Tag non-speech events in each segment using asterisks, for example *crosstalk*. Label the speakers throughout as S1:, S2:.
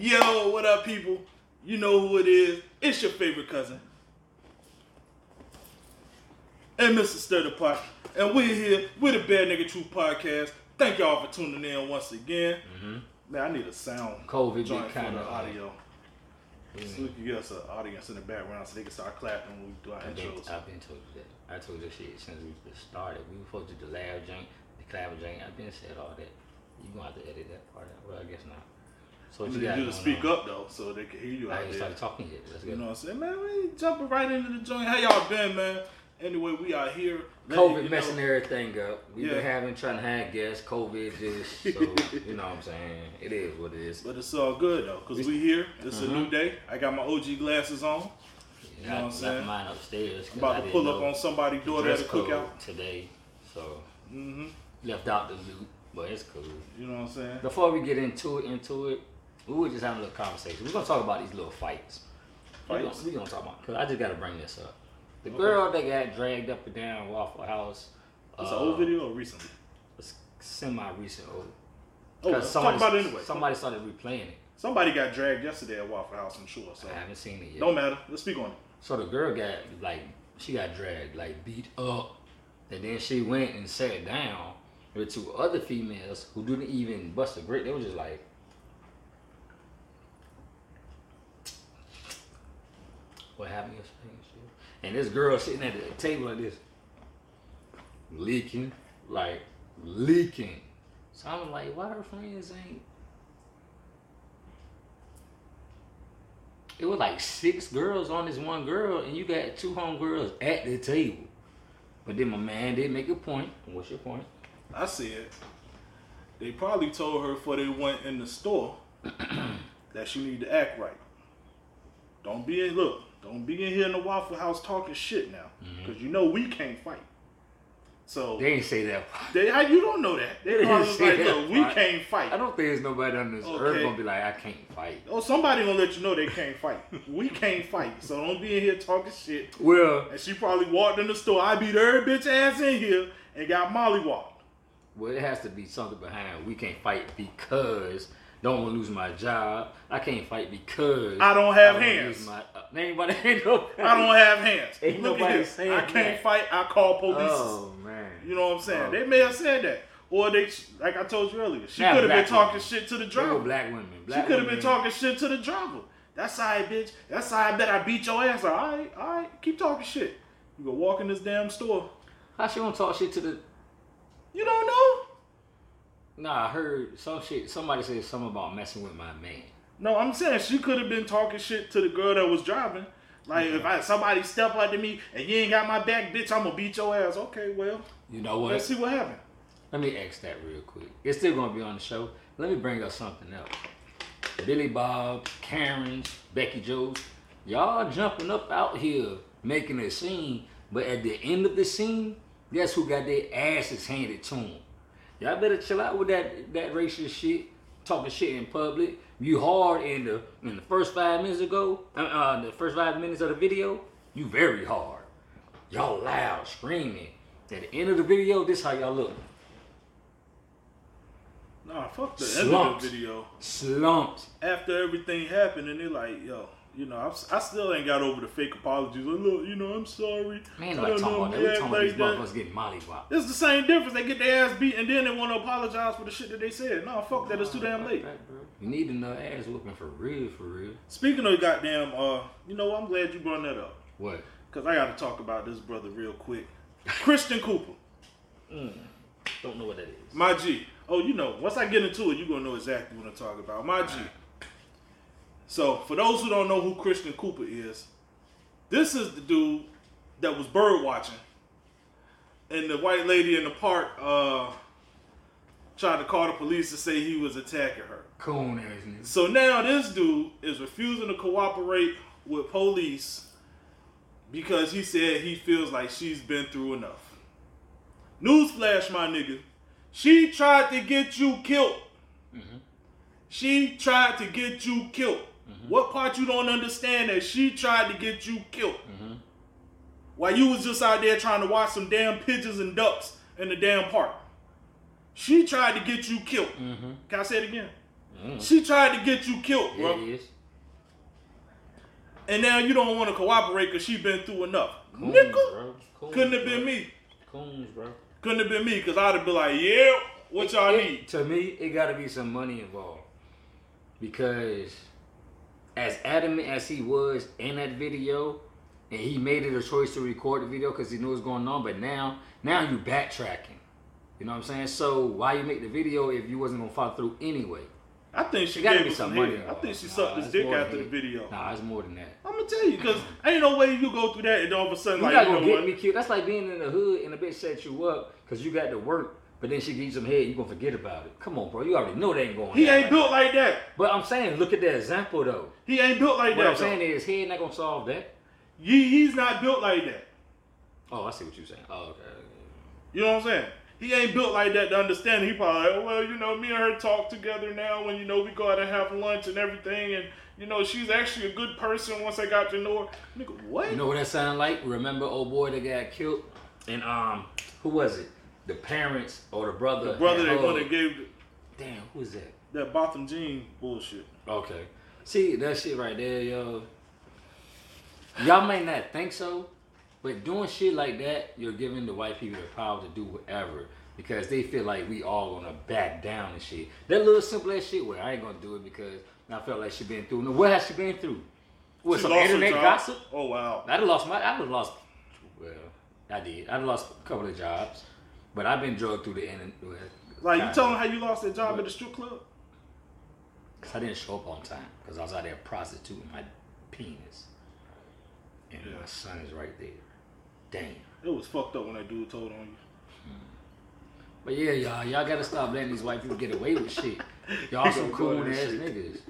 S1: Yo, what up, people? You know who it is. It's your favorite cousin. And Mr. Sturdy Pot. And we're here with the Bad Nigga Truth Podcast. Thank y'all for tuning in once again. Mm-hmm. Man, I need a sound
S2: COVID
S1: joint
S2: kind of uh,
S1: audio. So we can get us an audience in the background so they can start clapping when we do our
S2: I've been,
S1: intros.
S2: I've been told you that. I told you shit since we started. We were supposed to do the laugh jank, the clap jank. I've been said all that. You gonna have to edit that part out. Well, I guess not. So what
S1: You
S2: you
S1: you to speak
S2: on?
S1: up though, so they can hear you
S2: I ain't
S1: there.
S2: started talking yet. That's
S1: You know what I'm saying, man? We jumping right into the joint. How y'all been, man? Anyway, we are here.
S2: COVID
S1: you know-
S2: messing everything up. We've
S1: Yeah.
S2: been having trying to have guests. COVID just so *laughs* you know what I'm saying. It is what it is.
S1: But it's all good though, cause we here. It's a
S2: Mhm.
S1: new day. I got my OG glasses on.
S2: You
S1: know what I'm saying?
S2: mine upstairs.
S1: I'm about
S2: I
S1: to pull up on somebody's door at a cookout.
S2: today. So
S1: mm-hmm.
S2: left out the loot, but it's cool.
S1: You know what I'm saying?
S2: Before we get into it, into it, we were just having a little conversation. We're gonna talk about these little fights. We're gonna, we gonna talk about because I just gotta bring this up. The
S1: Okay.
S2: girl that got dragged up and down Waffle House.
S1: It's
S2: uh,
S1: an old video or recently?
S2: It's semi recent old.
S1: Oh, let's talk about it anyway.
S2: Somebody started replaying it.
S1: Somebody got dragged yesterday at Waffle House, I'm sure. So
S2: I haven't seen it yet.
S1: don't matter. Let's speak on it.
S2: So the girl got like she got dragged, like beat up, and then she went and sat down with two other females who didn't even bust a grape. They were just like, "What happened yesterday?" and this girl sitting at the table like this, leaking, like leaking. So I'm like, why her friends ain't? It was like six girls on this one girl, and you got two homegirls at the table. But then my man did make a point. What's your point?
S1: I said they probably told her before they went in the store *clears throat* that she need to act right. Don't be in look. Don't be in here in the Waffle House talking shit now, mm-hmm. because you know we can't fight. So
S2: They ain't say that.
S1: they, how you don't know that? They *laughs*
S2: They
S1: probably
S2: didn't
S1: was
S2: say
S1: like,
S2: that
S1: look, we can't fight.
S2: I don't think there's nobody on this earth gonna be like, I can't fight.
S1: Oh, somebody gonna let you know they can't fight. we can't fight, so don't be in here talking shit.
S2: Well,
S1: And she probably walked in the store. I beat her bitch ass in here and got mollywopped.
S2: well, it has to be something behind. We can't fight because don't want to lose my job. I can't fight because
S1: I don't have
S2: wanna
S1: hands.
S2: lose My, uh, anybody *laughs* ain't nobody.
S1: I don't have hands. *laughs*
S2: Ain't
S1: Look at
S2: nobody
S1: this.
S2: saying
S1: I can't
S2: that.
S1: fight. I call police.
S2: Oh man.
S1: You know what I'm saying?
S2: Oh.
S1: They may have said that, or they, like I told you earlier, she could have been talking
S2: women.
S1: shit to the driver.
S2: black women.
S1: She could have been talking shit to the driver. That's all right, bitch. That's all right. I bet I beat your ass. All right, all right. Keep talking shit. You go walk in this damn store.
S2: How she gonna talk shit to the?
S1: You don't know?
S2: Nah, I heard some shit. Somebody said something about messing with my man.
S1: No, I'm saying she could have been talking shit to the girl that was driving. Like if I somebody step up to me and you ain't got my back, bitch, I'm gonna beat your ass. Okay, well,
S2: You know what?
S1: let's see what happened.
S2: Let me ask that real quick. It's still gonna be on the show. Let me bring up something else. Billy Bob, Karen's, Becky Joe's, y'all jumping up out here making a scene, but at the end of the scene, guess who got their asses handed to them? Y'all better chill out with that that racist shit, talking shit in public. You hard in the in the first five minutes ago, uh, uh the first five minutes of the video, you very hard. Y'all loud, screaming. At the end of the video, this how y'all look.
S1: Nah, fuck the
S2: Slumped.
S1: end of the video.
S2: slumped.
S1: After everything happened, and they're like, yo, you know, I'm, I still ain't got over the fake apologies. Like, look, you know, I'm sorry.
S2: Man,
S1: I
S2: like
S1: don't
S2: talking
S1: know
S2: about that.
S1: me
S2: We
S1: act
S2: talking about these
S1: like that.
S2: motherfuckers getting mollywopped.
S1: It's the same difference. They get their ass beat and then they want to apologize for the shit that they said. No, fuck that. It's too damn late.
S2: You need another ass whooping for real, for real.
S1: Speaking of goddamn, uh, you know, what? I'm glad you brought that up
S2: What?
S1: because I got to talk about this brother real quick. Christian Cooper, Mm,
S2: Don't know what that is.
S1: my G. Oh, you know, once I get into it, you're gonna know exactly what I'm talking about. My G. So, for those who don't know who Christian Cooper is, this is the dude that was bird watching, and the white lady in the park uh, tried to call the police to say he was attacking her.
S2: Coon ass nigga.
S1: So now this dude is refusing to cooperate with police because he said he feels like she's been through enough. Newsflash, my nigga. She tried to get you killed. She tried to get you killed. Mm-hmm. What part you don't understand that she tried to get you killed? Mm-hmm. While you was just out there trying to watch some damn pigeons and ducks in the damn park. She tried to get you killed. Mm-hmm. Can I say it again?
S2: Mm.
S1: She tried to get you killed, bro.
S2: it.
S1: And now you don't want to cooperate because she been through enough.
S2: Coons, bro. Coons,
S1: couldn't have
S2: bro.
S1: been me.
S2: Coons, bro.
S1: Couldn't have been me because I'd have been like, yeah, what y'all
S2: It-
S1: need?
S2: To me, it got to be some money involved because as adamant as he was in that video, and he made it a choice to record the video because he knew what's going on. But now, now you backtracking. You know what I'm saying? So why you make the video if you wasn't gonna follow through anyway?
S1: I think she
S2: It gotta
S1: gave
S2: be
S1: him some
S2: some money.
S1: money. I think she
S2: Nah,
S1: sucked his dick after the video.
S2: Nah, it's more than that.
S1: I'm gonna tell you because *clears throat* ain't no way you go through that and all of a sudden
S2: You
S1: like
S2: not
S1: you
S2: gonna
S1: know
S2: get
S1: what?
S2: me killed. That's like being in the hood and a bitch set you up because you got to work, but then she gives you some head, you gonna forget about it. Come on, bro. You already know they ain't going.
S1: He ain't built like that.
S2: But I'm saying, look at that example though.
S1: He ain't built like
S2: What
S1: that.
S2: I'm saying
S1: though.
S2: is, he ain't not gonna solve that.
S1: He, he's not built like that.
S2: Oh, I see what you're saying. Oh, okay.
S1: You know what I'm saying? He ain't built like that to understand. He probably like, well, you know, me and her talk together now when you know we go out and have lunch and everything, and you know she's actually a good person once I got to know her. Nigga, what?
S2: You know what that sounded like? Remember old boy that got killed? And um, who was it? The parents or the brother?
S1: the brother that one that gave the,
S2: Damn, who is that?
S1: that Botham Jean bullshit.
S2: Okay. See that shit right there, yo. Y'all may not think so, but doing shit like that, you're giving the white people the power to do whatever because they feel like we all gonna back down and shit. That little simple ass shit where I ain't gonna do it because I felt like she been through. No, what has she been through? With
S1: She
S2: some internet gossip?
S1: Oh wow.
S2: I'd have lost my. I'd have lost. Well, I did. I'd lost a couple of jobs, but I've been drugged through the internet. Well, uh,
S1: Like you
S2: kinda.
S1: telling how you lost your job at the strip club.
S2: Cause I didn't show up on time because I was out there prostituting my penis. And
S1: Yeah.
S2: my son is right there. Damn.
S1: It was fucked up when that dude told on you. Hmm.
S2: But yeah, y'all, y'all gotta stop letting these white people get away with shit. *laughs* Y'all some cool ass
S1: shit.
S2: niggas.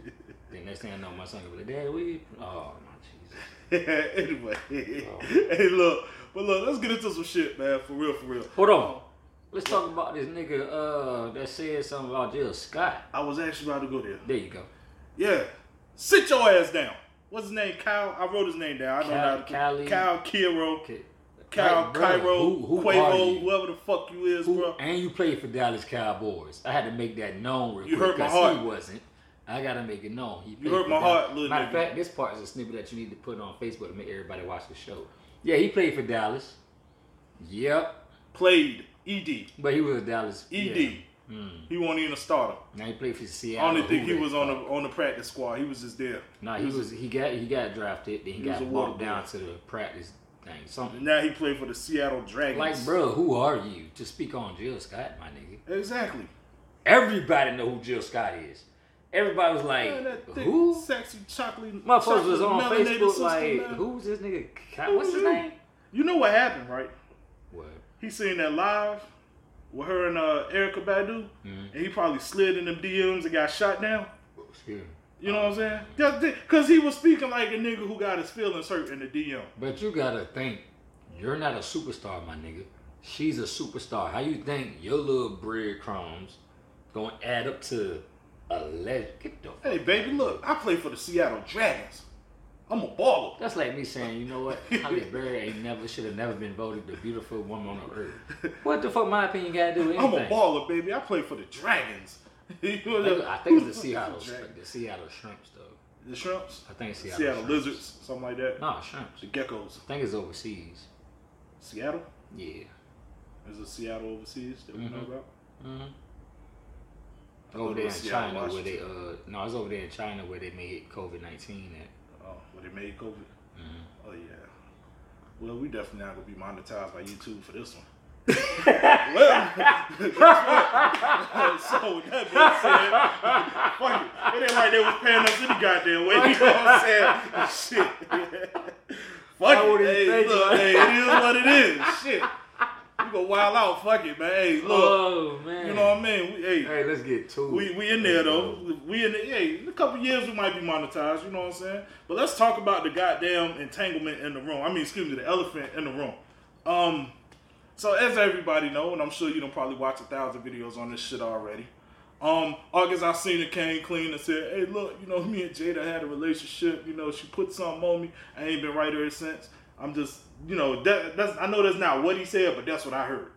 S2: Then next thing I know, my son gonna be like, Dad, we. Oh my Jesus. *laughs*
S1: anyway,
S2: Oh.
S1: hey, look, but look, let's get into some shit, man. For real, for real.
S2: Hold on. Um, Let's talk about this nigga uh that said something about Jill Scott.
S1: I was actually about to go there.
S2: There you go.
S1: Yeah, sit your ass down. What's his name? Kyle. I wrote his name down. I know
S2: Cal-
S1: how to Kyle Kiro.
S2: Okay.
S1: Kyle
S2: Like,
S1: Cairo,
S2: who- who
S1: Quavo,
S2: you?
S1: whoever the fuck you is,
S2: Who,
S1: bro.
S2: and you played for Dallas Cowboys. I had to make that known real
S1: You
S2: quick
S1: hurt my
S2: 'cause
S1: heart.
S2: He wasn't. I gotta make it known. He played
S1: hurt my
S2: Dallas.
S1: heart, little
S2: Matter of fact, this part is a snippet that you need to put on Facebook to make everybody watch the show. Yeah, he played for Dallas. Yep,
S1: Played ED.
S2: but he was a Dallas.
S1: ED.
S2: Yeah. Hmm.
S1: He wasn't even a starter.
S2: Now he played for Seattle.
S1: I only think he was on the on the practice squad. He was just there.
S2: Nah, he was. He got. He got drafted. Then he,
S1: He
S2: got bumped down to the practice thing. Something.
S1: Now he played for the Seattle Dragons.
S2: Like, bro, who are you to speak on Jill Scott, my nigga?
S1: Exactly.
S2: Everybody know who Jill Scott is. Everybody was like,
S1: thick,
S2: who?
S1: sexy, chocolate.
S2: Motherfuckers was on Facebook like, who's this nigga? What's his name?
S1: You know what happened, right? He seen that live with her and uh, Erykah Badu,
S2: Mhm.
S1: and he probably slid in them DMs and got shot down.
S2: Excuse me.
S1: You know what I'm saying? Because he was speaking like a nigga who got his feelings hurt in the DM.
S2: But you gotta think, you're not a superstar, my nigga. She's a superstar. How you think your little breadcrumbs gonna add up to a legend? Get the
S1: Hey, baby, look, I play for the Seattle Dragons. I'm a baller.
S2: That's like me saying, you know what? Halle Berry ain't never should have never been voted the beautiful woman on the earth. *laughs* What the fuck my opinion got to do with
S1: I'm a baller, baby. I play for the Dragons. *laughs* You know
S2: I think, I think it's the Seattle, *laughs* the Seattle Shrimps though.
S1: The Shrimps?
S2: I think Seattle,
S1: Seattle
S2: Shrimps.
S1: Lizards, something like that.
S2: Nah, Shrimps.
S1: The Geckos.
S2: I think it's overseas.
S1: Seattle?
S2: Yeah.
S1: Is it Seattle overseas that we know
S2: Mhm.
S1: about?
S2: Mm-hmm. Over there in
S1: Seattle,
S2: China where they
S1: Washington.
S2: uh no, it's over there in China where they made COVID nineteen at.
S1: Oh, where they made COVID?
S2: Mhm.
S1: Oh, yeah. Well, we definitely not going to be monetized by YouTube for this one. *laughs* well, guess *laughs* what? so with that being said, fuck it. It ain't like they was paying us any goddamn way. You know what I'm saying? *laughs* Shit. fuck
S2: I
S1: it.
S2: wouldn't
S1: Hey,
S2: think
S1: look,
S2: about it.
S1: hey, it is what it is. Shit. You go wild out. Fuck it, man. Hey, look.
S2: oh man.
S1: You know what I mean? We, hey,
S2: Hey, let's get to
S1: we
S2: it.
S1: we in there though. We in the, hey, in a couple years we might be monetized. You know what I'm saying? But let's talk about the goddamn entanglement in the room. I mean, excuse me, the elephant in the room. Um, so as everybody know, and I'm sure you don't probably watch a thousand videos on this shit already. Um, August Alsina came clean and said, "Hey, look, you know *laughs* me and Jada had a relationship. You know, she put something on me. I ain't been right ever since. I'm just, you know, that, that's I know that's not what he said, but that's what I heard.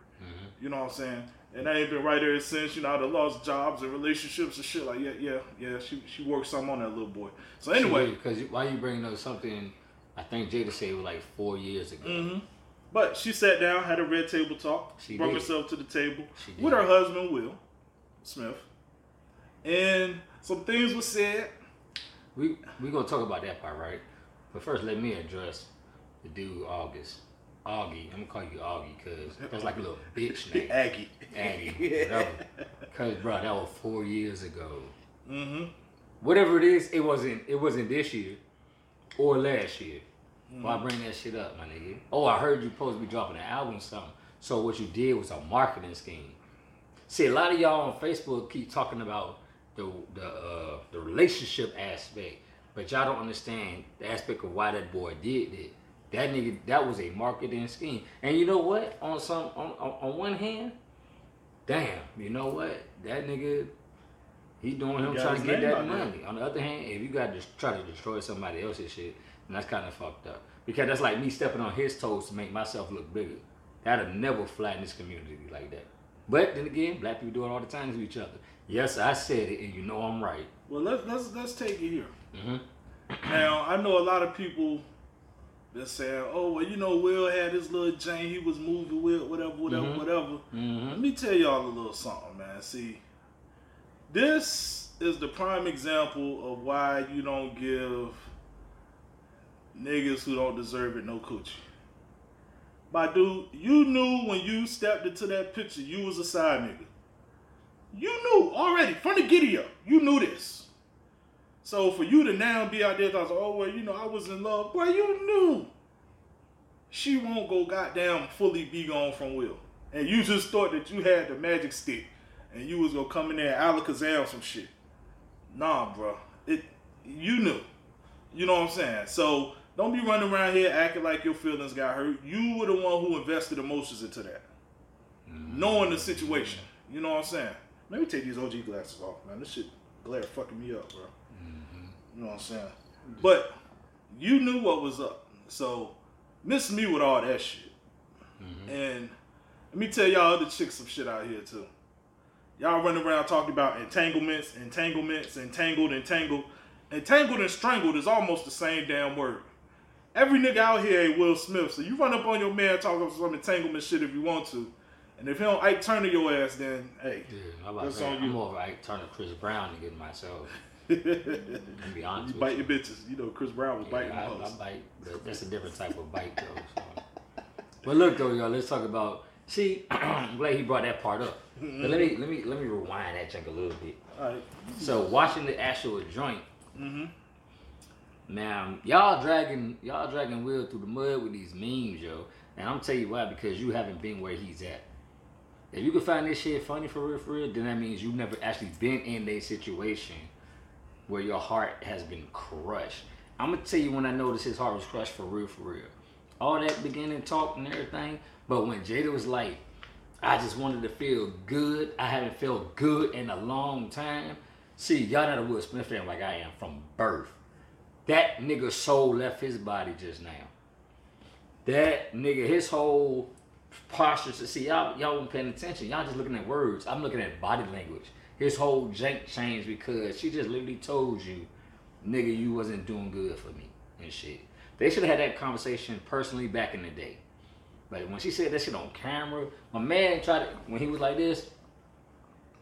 S1: You know what I'm saying? And I ain't been right ever since. You know, I lost jobs and relationships and shit. Like, yeah, yeah, yeah. She she worked some on that little boy. So anyway,
S2: because why you bringing up something? I think Jada said it was like four years ago.
S1: Mm-hmm. But she sat down, had a red table talk.
S2: She
S1: brought
S2: did.
S1: herself to the table with her husband Will Smith, and some things were said.
S2: We we gonna talk about that part, right? But first, let me address the dude August. Augie, I'm gonna call you Augie because that's like a little bitch *laughs* name.
S1: Aggie.
S2: Aggie, whatever. *laughs* Cause bro, that was four years ago.
S1: Mm-hmm.
S2: Whatever it is, it wasn't it wasn't this year or last year. Why bring that shit up, my nigga? Oh, I heard you supposed to be dropping an album or something. So what you did was a marketing scheme. See, a lot of y'all on Facebook keep talking about the the uh, the relationship aspect, but y'all don't understand the aspect of why that boy did it. That nigga, that was a marketing scheme. And you know what? On some on on, on one hand, damn, you know what? That nigga, he doing him
S1: He
S2: trying to get that money. On the other hand, if you got to try to destroy somebody else's shit, then that's kind of fucked up. Because that's like me stepping on his toes to make myself look bigger. That'll never fly in this community like that. But then again, black people do it all the time to each other. Yes, I said it, and you know I'm right.
S1: Well, let's let's let's take it here.
S2: hmm
S1: Now I know a lot of people that say, "Oh, well, you know, Will had his little Jane. He was moving with whatever, whatever,
S2: Mhm.
S1: whatever."
S2: hmm
S1: Let me tell y'all a little something, man. See, this is the prime example of why you don't give niggas who don't deserve it no coochie. My dude, you knew when you stepped into that picture, you was a side nigga. You knew already from the giddy up. You knew this. So for you to now be out there, thought, oh well, you know, I was in love. Boy, you knew she won't go goddamn fully be gone from Will. And you just thought that you had the magic stick and you was gonna come in there alakazam some shit. Nah, bro. It you knew. You know what I'm saying? So don't be running around here acting like your feelings got hurt. You were the one who invested emotions into that. Knowing the situation. You know what I'm saying? Let me take these OG glasses off, man. This shit glare fucking me up, bro. You know what I'm saying? Mm-hmm. But you knew what was up. So miss me with all that shit. Mm-hmm. And let me tell y'all other chicks some shit out here too. Y'all running around talking about entanglements, entanglements, entangled, entangled. Entangled and strangled is almost the same damn word. Every nigga out here ain't Will Smith, so you run up on your man talking about some entanglement shit if you want to. And if he don't Ike Turner your ass, then hey.
S2: I'm, about
S1: That's on
S2: I'm
S1: you.
S2: more of like turning Chris Brown to get myself.
S1: You *laughs*
S2: To be honest with
S1: bite your bitches. You know Chris Brown was
S2: Yeah,
S1: biting
S2: I,
S1: hoes.
S2: I bite, but that's a different type of bite though. So. But look though, y'all, let's talk about. See, *clears throat* I'm glad he brought that part up. But let me let me let me rewind that junk a little bit.
S1: Alright.
S2: So watching the actual joint,
S1: Mm-hmm.
S2: now y'all dragging y'all dragging Will through the mud with these memes, yo. And I'm tell you why because you haven't been where he's at. If you can find this shit funny for real, for real, then that means you've never actually been in a situation where your heart has been crushed. I'm gonna tell you when I noticed his heart was crushed for real, for real. All that beginning talk and everything, but when Jada was like, I just wanted to feel good. I haven't felt good in a long time. See, y'all not a Will Smith fan like I am from birth. That nigga soul left his body just now. That nigga, his whole posture. See, y'all, y'all weren't paying attention. Y'all just looking at words. I'm looking at body language. His whole jank changed because she just literally told you, nigga, you wasn't doing good for me and shit. They should have had that conversation personally back in the day. But when she said that shit on camera, my man tried to, when he was like this,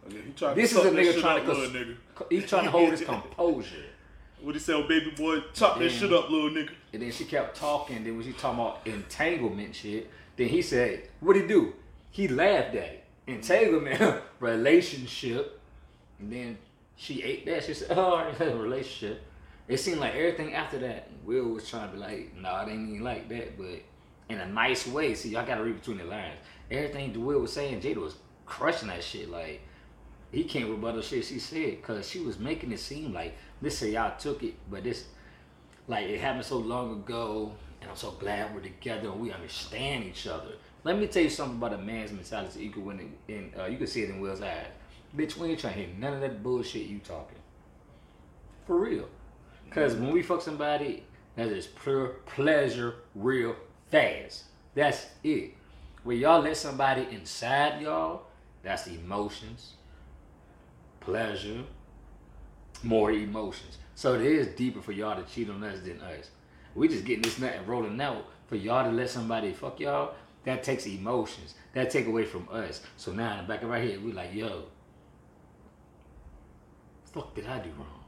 S1: Okay, he tried
S2: this is a nigga trying to, cons-
S1: nigga.
S2: he's trying to hold his *laughs* composure.
S1: What he said, oh, baby boy, chop that shit up, little nigga.
S2: And then she kept talking. Then when she talking about entanglement shit, then he said, "What he do?" He laughed at it. Entanglement, *laughs* relationship. And then she ate that. She said, *laughs* "Oh, it's a relationship." It seemed like everything after that, Will was trying to be like, "No, nah, it ain't even like that," but in a nice way. See, y'all gotta read between the lines. Everything Will was saying, Jada was crushing that shit. Like he can't rebuttal shit she said because she was making it seem like this say y'all took it, but this like it happened so long ago, and I'm so glad we're together and we understand each other. Let me tell you something about a man's mentality. You can win it, in, uh, you can see it in Will's eyes. Bitch, we ain't trying to hear none of that bullshit you talking. For real. Cause when we fuck somebody, that is pure pleasure, real fast. That's it. When y'all let somebody inside y'all, That's emotions, pleasure, more emotions. So it is deeper for y'all to cheat on us than us. We just getting this nut and rolling out for y'all to let somebody fuck y'all. That takes emotions. That take away from us. So now in the back of our head, we like, yo, fuck did I do wrong?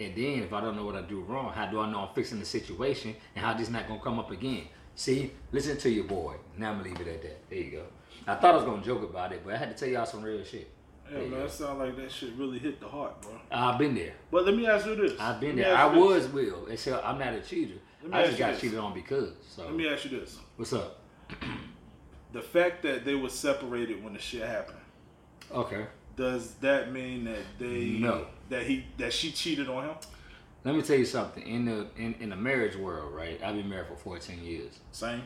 S2: And then if I don't know what I do wrong, how do I know I'm fixing the situation and how this not gonna come up again? See, listen to your boy. Now I'm gonna leave it at that. There you go. I thought I was gonna joke about it, but I had to tell y'all some real shit.
S1: Yeah, man, that sound like that shit really hit the heart, bro.
S2: I've been there.
S1: But let me ask you this.
S2: I've been there. I
S1: you
S2: was
S1: this.
S2: Will. Except I'm not a cheater. I just got
S1: this.
S2: cheated on because. So
S1: Let me ask you this.
S2: what's up? *clears throat*
S1: The fact that they were separated when the shit happened,
S2: Okay.
S1: Does that mean that they
S2: No.
S1: that he that she cheated on him?
S2: Let me tell you something. In the in, in the marriage world, right? I've been married for 14 years.
S1: Same.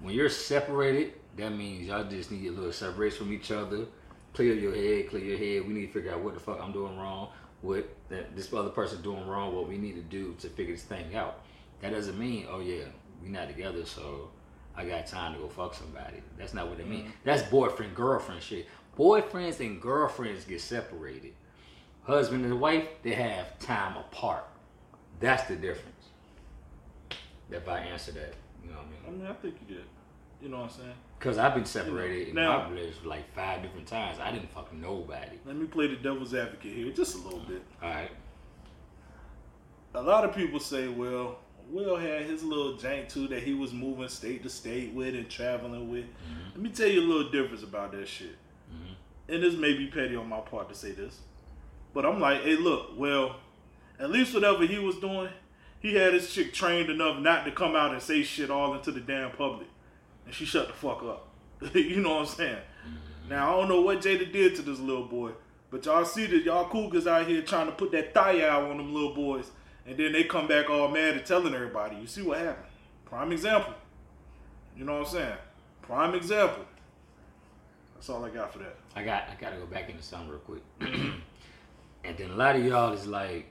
S2: When you're separated, that means y'all just need a little separation from each other. Clear your head, clear your head. We need to figure out what the fuck I'm doing wrong, what that this other person doing wrong, what we need to do to figure this thing out. That doesn't mean, oh yeah, we not together, so I got time to go fuck somebody. That's not what it means. Mm-hmm. That's boyfriend girlfriend shit. Boyfriends and girlfriends get separated. Husband and wife, they have time apart. That's the difference. If I answer that, you know what I mean?
S1: I mean, I think you did. You know what I'm saying?
S2: Cause I've been separated in
S1: Now-
S2: my relationship like five different times. I didn't fuck nobody.
S1: Let me play the devil's advocate here just a little bit.
S2: All right.
S1: A lot of people say, well, Will had his little jank too that he was moving state to state with and traveling with. Mm-hmm. Let me tell you a little difference about that shit. And this may be petty on my part to say this, but I'm like, hey, look, well, at least whatever he was doing, he had his chick trained enough not to come out and say shit all into the damn public, and she shut the fuck up. *laughs* you know what I'm saying? Now I don't know what Jada did to this little boy, but y'all see that y'all cougars out here trying to put that thigh out on them little boys, and then they come back all mad and telling everybody. You see what happened? Prime example. You know what I'm saying? Prime example. That's all I got for that.
S2: I got I gotta go back into something real quick. *clears throat* and then a lot of y'all is like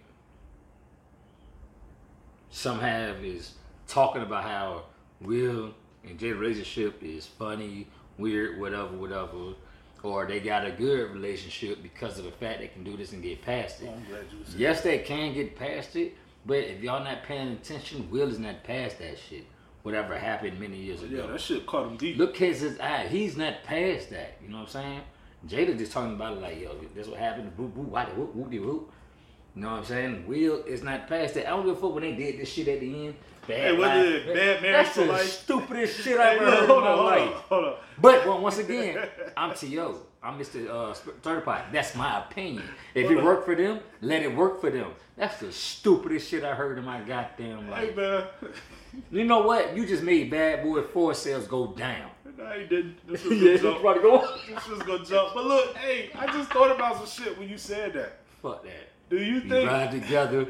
S2: some have is talking about how Will and Jay relationship is funny, weird, whatever, whatever. Or they got a good relationship because of the fact they can do this and get past it.
S1: Oh, I'm glad you said
S2: Yes, they can get past it, but if y'all not paying attention, Will is not past that shit. Whatever happened many years ago.
S1: Yeah, that shit caught him deep.
S2: Look at his eye. He's not past that. You know what I'm saying? Jada just talking about it like, yo, this what happened. Boo boo, why whoop whoop de whoop. You know what I'm saying? Will is not past that. I don't give a fuck when they did this shit at the end. Bad
S1: Hey, is it? Bad marriage
S2: That's
S1: for
S2: the
S1: life?
S2: stupidest shit I've ever heard in my life.
S1: hold on.
S2: But well, once again, *laughs* I'm T.O. I'm Mr. Uh, Sp- Certified. That's my opinion. If it worked for them, let it work for them. That's the stupidest shit I heard in my goddamn life.
S1: Hey man,
S2: You know what? You just made Bad Boy 4 sales go down.
S1: no, he didn't. This *laughs* was gonna jump.
S2: to go.
S1: This was gonna jump. But look, hey, I just thought about some shit when you said that.
S2: Fuck that.
S1: Do you
S2: We
S1: think?
S2: ride together,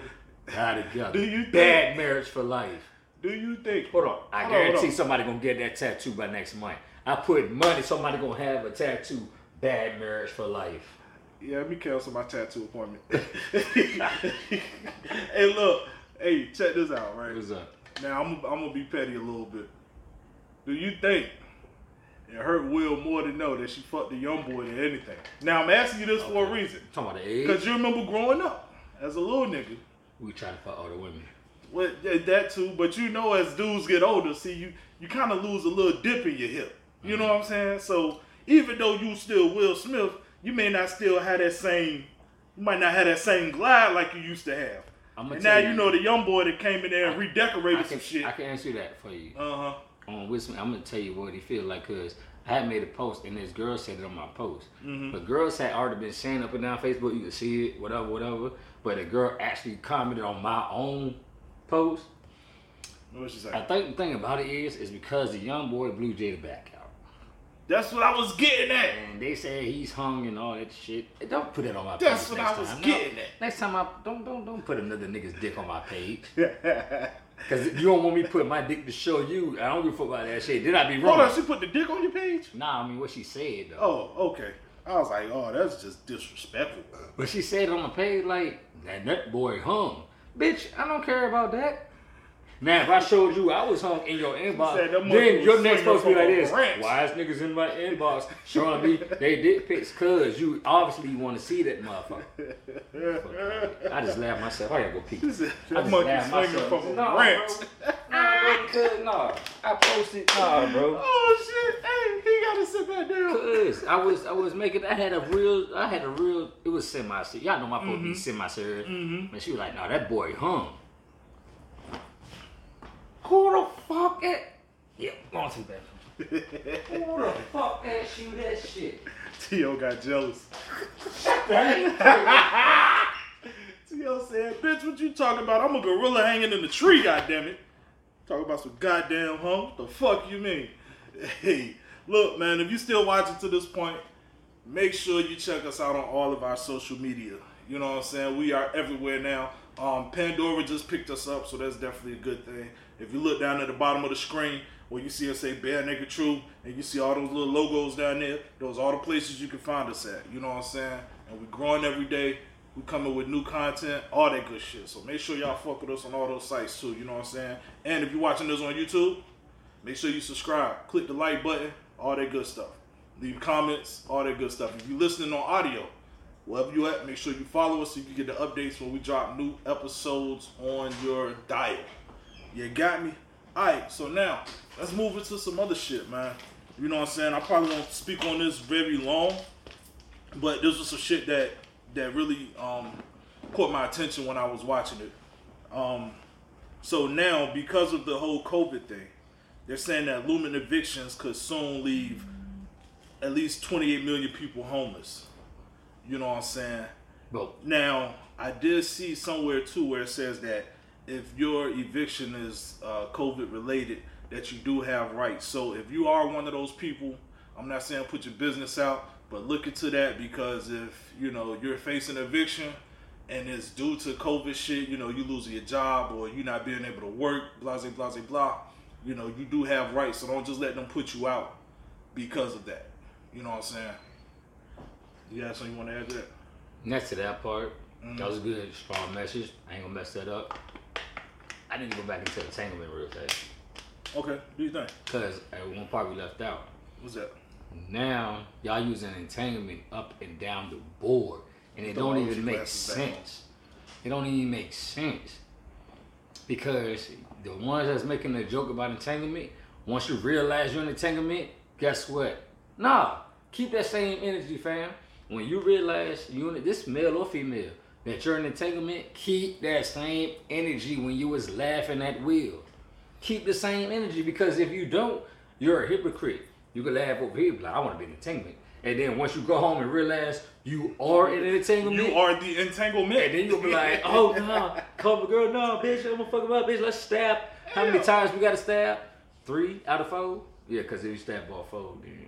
S2: die together.
S1: Do you think-
S2: Bad marriage for life.
S1: Do you think?
S2: Hold on. I
S1: Hold
S2: guarantee
S1: on.
S2: somebody gonna get that tattoo by next month. I put money somebody gonna have a tattoo. Bad marriage for life.
S1: Yeah, let me cancel my tattoo appointment. *laughs* hey, look. Hey, check this out, right?
S2: What's up?
S1: Now I'm, I'm gonna be petty a little bit. Do you think it hurt Will more to know that she fucked the young boy than anything? Now I'm asking you this for a reason,
S2: Talking about the age.
S1: because you remember growing up as a little nigga.
S2: We try to fuck all the women.
S1: Well, that too, but you know, as dudes get older, see you you kind of lose a little dip in your hip. You know what I'm saying? So even though you still Will Smith, you may not still have that same. You might not have that same glide like you used to have. And now you know the young boy that came in there and
S2: I
S1: redecorated
S2: can,
S1: some shit.
S2: I can answer that for you.
S1: Uh huh.
S2: on Wisdom, I'm gonna tell you what he feel like because I had made a post and this girl said it on my post.
S1: Mm-hmm.
S2: But girls had already been saying up and down Facebook, you can see it, whatever, whatever. But a girl actually commented on my own post.
S1: What she
S2: I think the thing about it is, is because the young boy blew Jada back out.
S1: That's what I was getting at.
S2: And they said he's hung and all that shit. Don't put it on my
S1: That's
S2: page
S1: what
S2: next
S1: I was
S2: time.
S1: getting
S2: no,
S1: at.
S2: Next time I don't don't don't put another nigga's dick on my page. *laughs* Cause you don't want me to put my dick to show you. I don't give a fuck about that shit. Did I be wrong?
S1: Hold on, she put the dick on your page?
S2: Nah, I mean what she said though.
S1: Oh, okay. I was like, oh, that's just disrespectful.
S2: But she said on the page like that nut boy hung. Bitch, I don't care about that. Now, if I showed you I was hung in your inbox,
S1: said
S2: then your next to be like this.
S1: branch.
S2: Why is niggas in my inbox showing me they dick pics? Cause you obviously want to see that motherfucker. Fuck, I just laughed myself. I gotta go pee.
S1: Said,
S2: I just
S1: swinging
S2: myself.
S1: from a
S2: Nah,
S1: branch.
S2: bro. Nah, bro, because. I posted, nah, bro.
S1: Oh shit! Hey, he gotta sit back down.
S2: Cause I was I was making I had a real I had a real it was semi serious. Y'all know my supposed to be semi serious.
S1: Mhm.
S2: And she was like, nah, that boy hung. Who the fuck at Yeah, go on to the bathroom. *laughs* Who the fuck asked you that shit?
S1: T.O. got jealous. T.O. *laughs* said, bitch, what you talking about? I'm a gorilla hanging in the tree, goddammit. Talk about some goddamn hum. The fuck you mean? *laughs* Hey, look, man, if you still watching to this point, make sure you check us out on all of our social media. You know what I'm saying? We are everywhere now. Um, Pandora just picked us up, so that's definitely a good thing. If you look down at the bottom of the screen where you see us say Bare Nigga True, and you see all those little logos down there, those are all the places you can find us at. You know what I'm saying? And we're growing every day. We coming with new content, all that good shit. So make sure y'all fuck with us on all those sites too. You know what I'm saying? And if you're watching this on YouTube, make sure you subscribe. Click the like button, all that good stuff. Leave comments, all that good stuff. If you're listening on audio, wherever you at, make sure you follow us so you can get the updates when we drop new episodes on your dial. You got me? Alright, so now let's move into some other shit, man. You know what I'm saying? I probably won't speak on this very long, but this was some shit that that really um caught my attention when I was watching it. Um so now because of the whole COVID thing, they're saying that Lumen evictions could soon leave at least 28 million people homeless. You know what I'm saying?
S2: But
S1: Now, I did see somewhere too where it says that if your eviction is uh, COVID related, that you do have rights. So if you are one of those people, I'm not saying put your business out, but look into that because if you know you're facing eviction and it's due to COVID shit, you know you losing your job or you not being able to work, blah blah blah blah. You know you do have rights, so don't just let them put you out because of that. You know what I'm saying? You got something you want to add to that?
S2: next to that part, mm-hmm. that was a good, strong message. I ain't gonna mess that up. I need to go back into entanglement real fast.
S1: Okay, do you think?
S2: Cause at one part we left out.
S1: What's that?
S2: Now y'all using entanglement up and down the board, and it
S1: Throw
S2: don't even make
S1: glasses back on.
S2: sense. It don't even make sense because the ones that's making the joke about entanglement, once you realize you're in entanglement, guess what? Nah, keep that same energy, fam. When you realize you in this male or female that you're in entanglement, keep that same energy when you was laughing at Will. Keep the same energy because if you don't, you're a hypocrite. You can laugh over here, like, I want to be in entanglement. And then once you go home and realize you are an entanglement,
S1: You are the entanglement.
S2: and then you'll be like, oh no, call my girl, no, bitch, I'm gonna fuck him up, bitch, let's stab. How many times we gotta stab? Three out of four? Yeah, because if you stab all four, then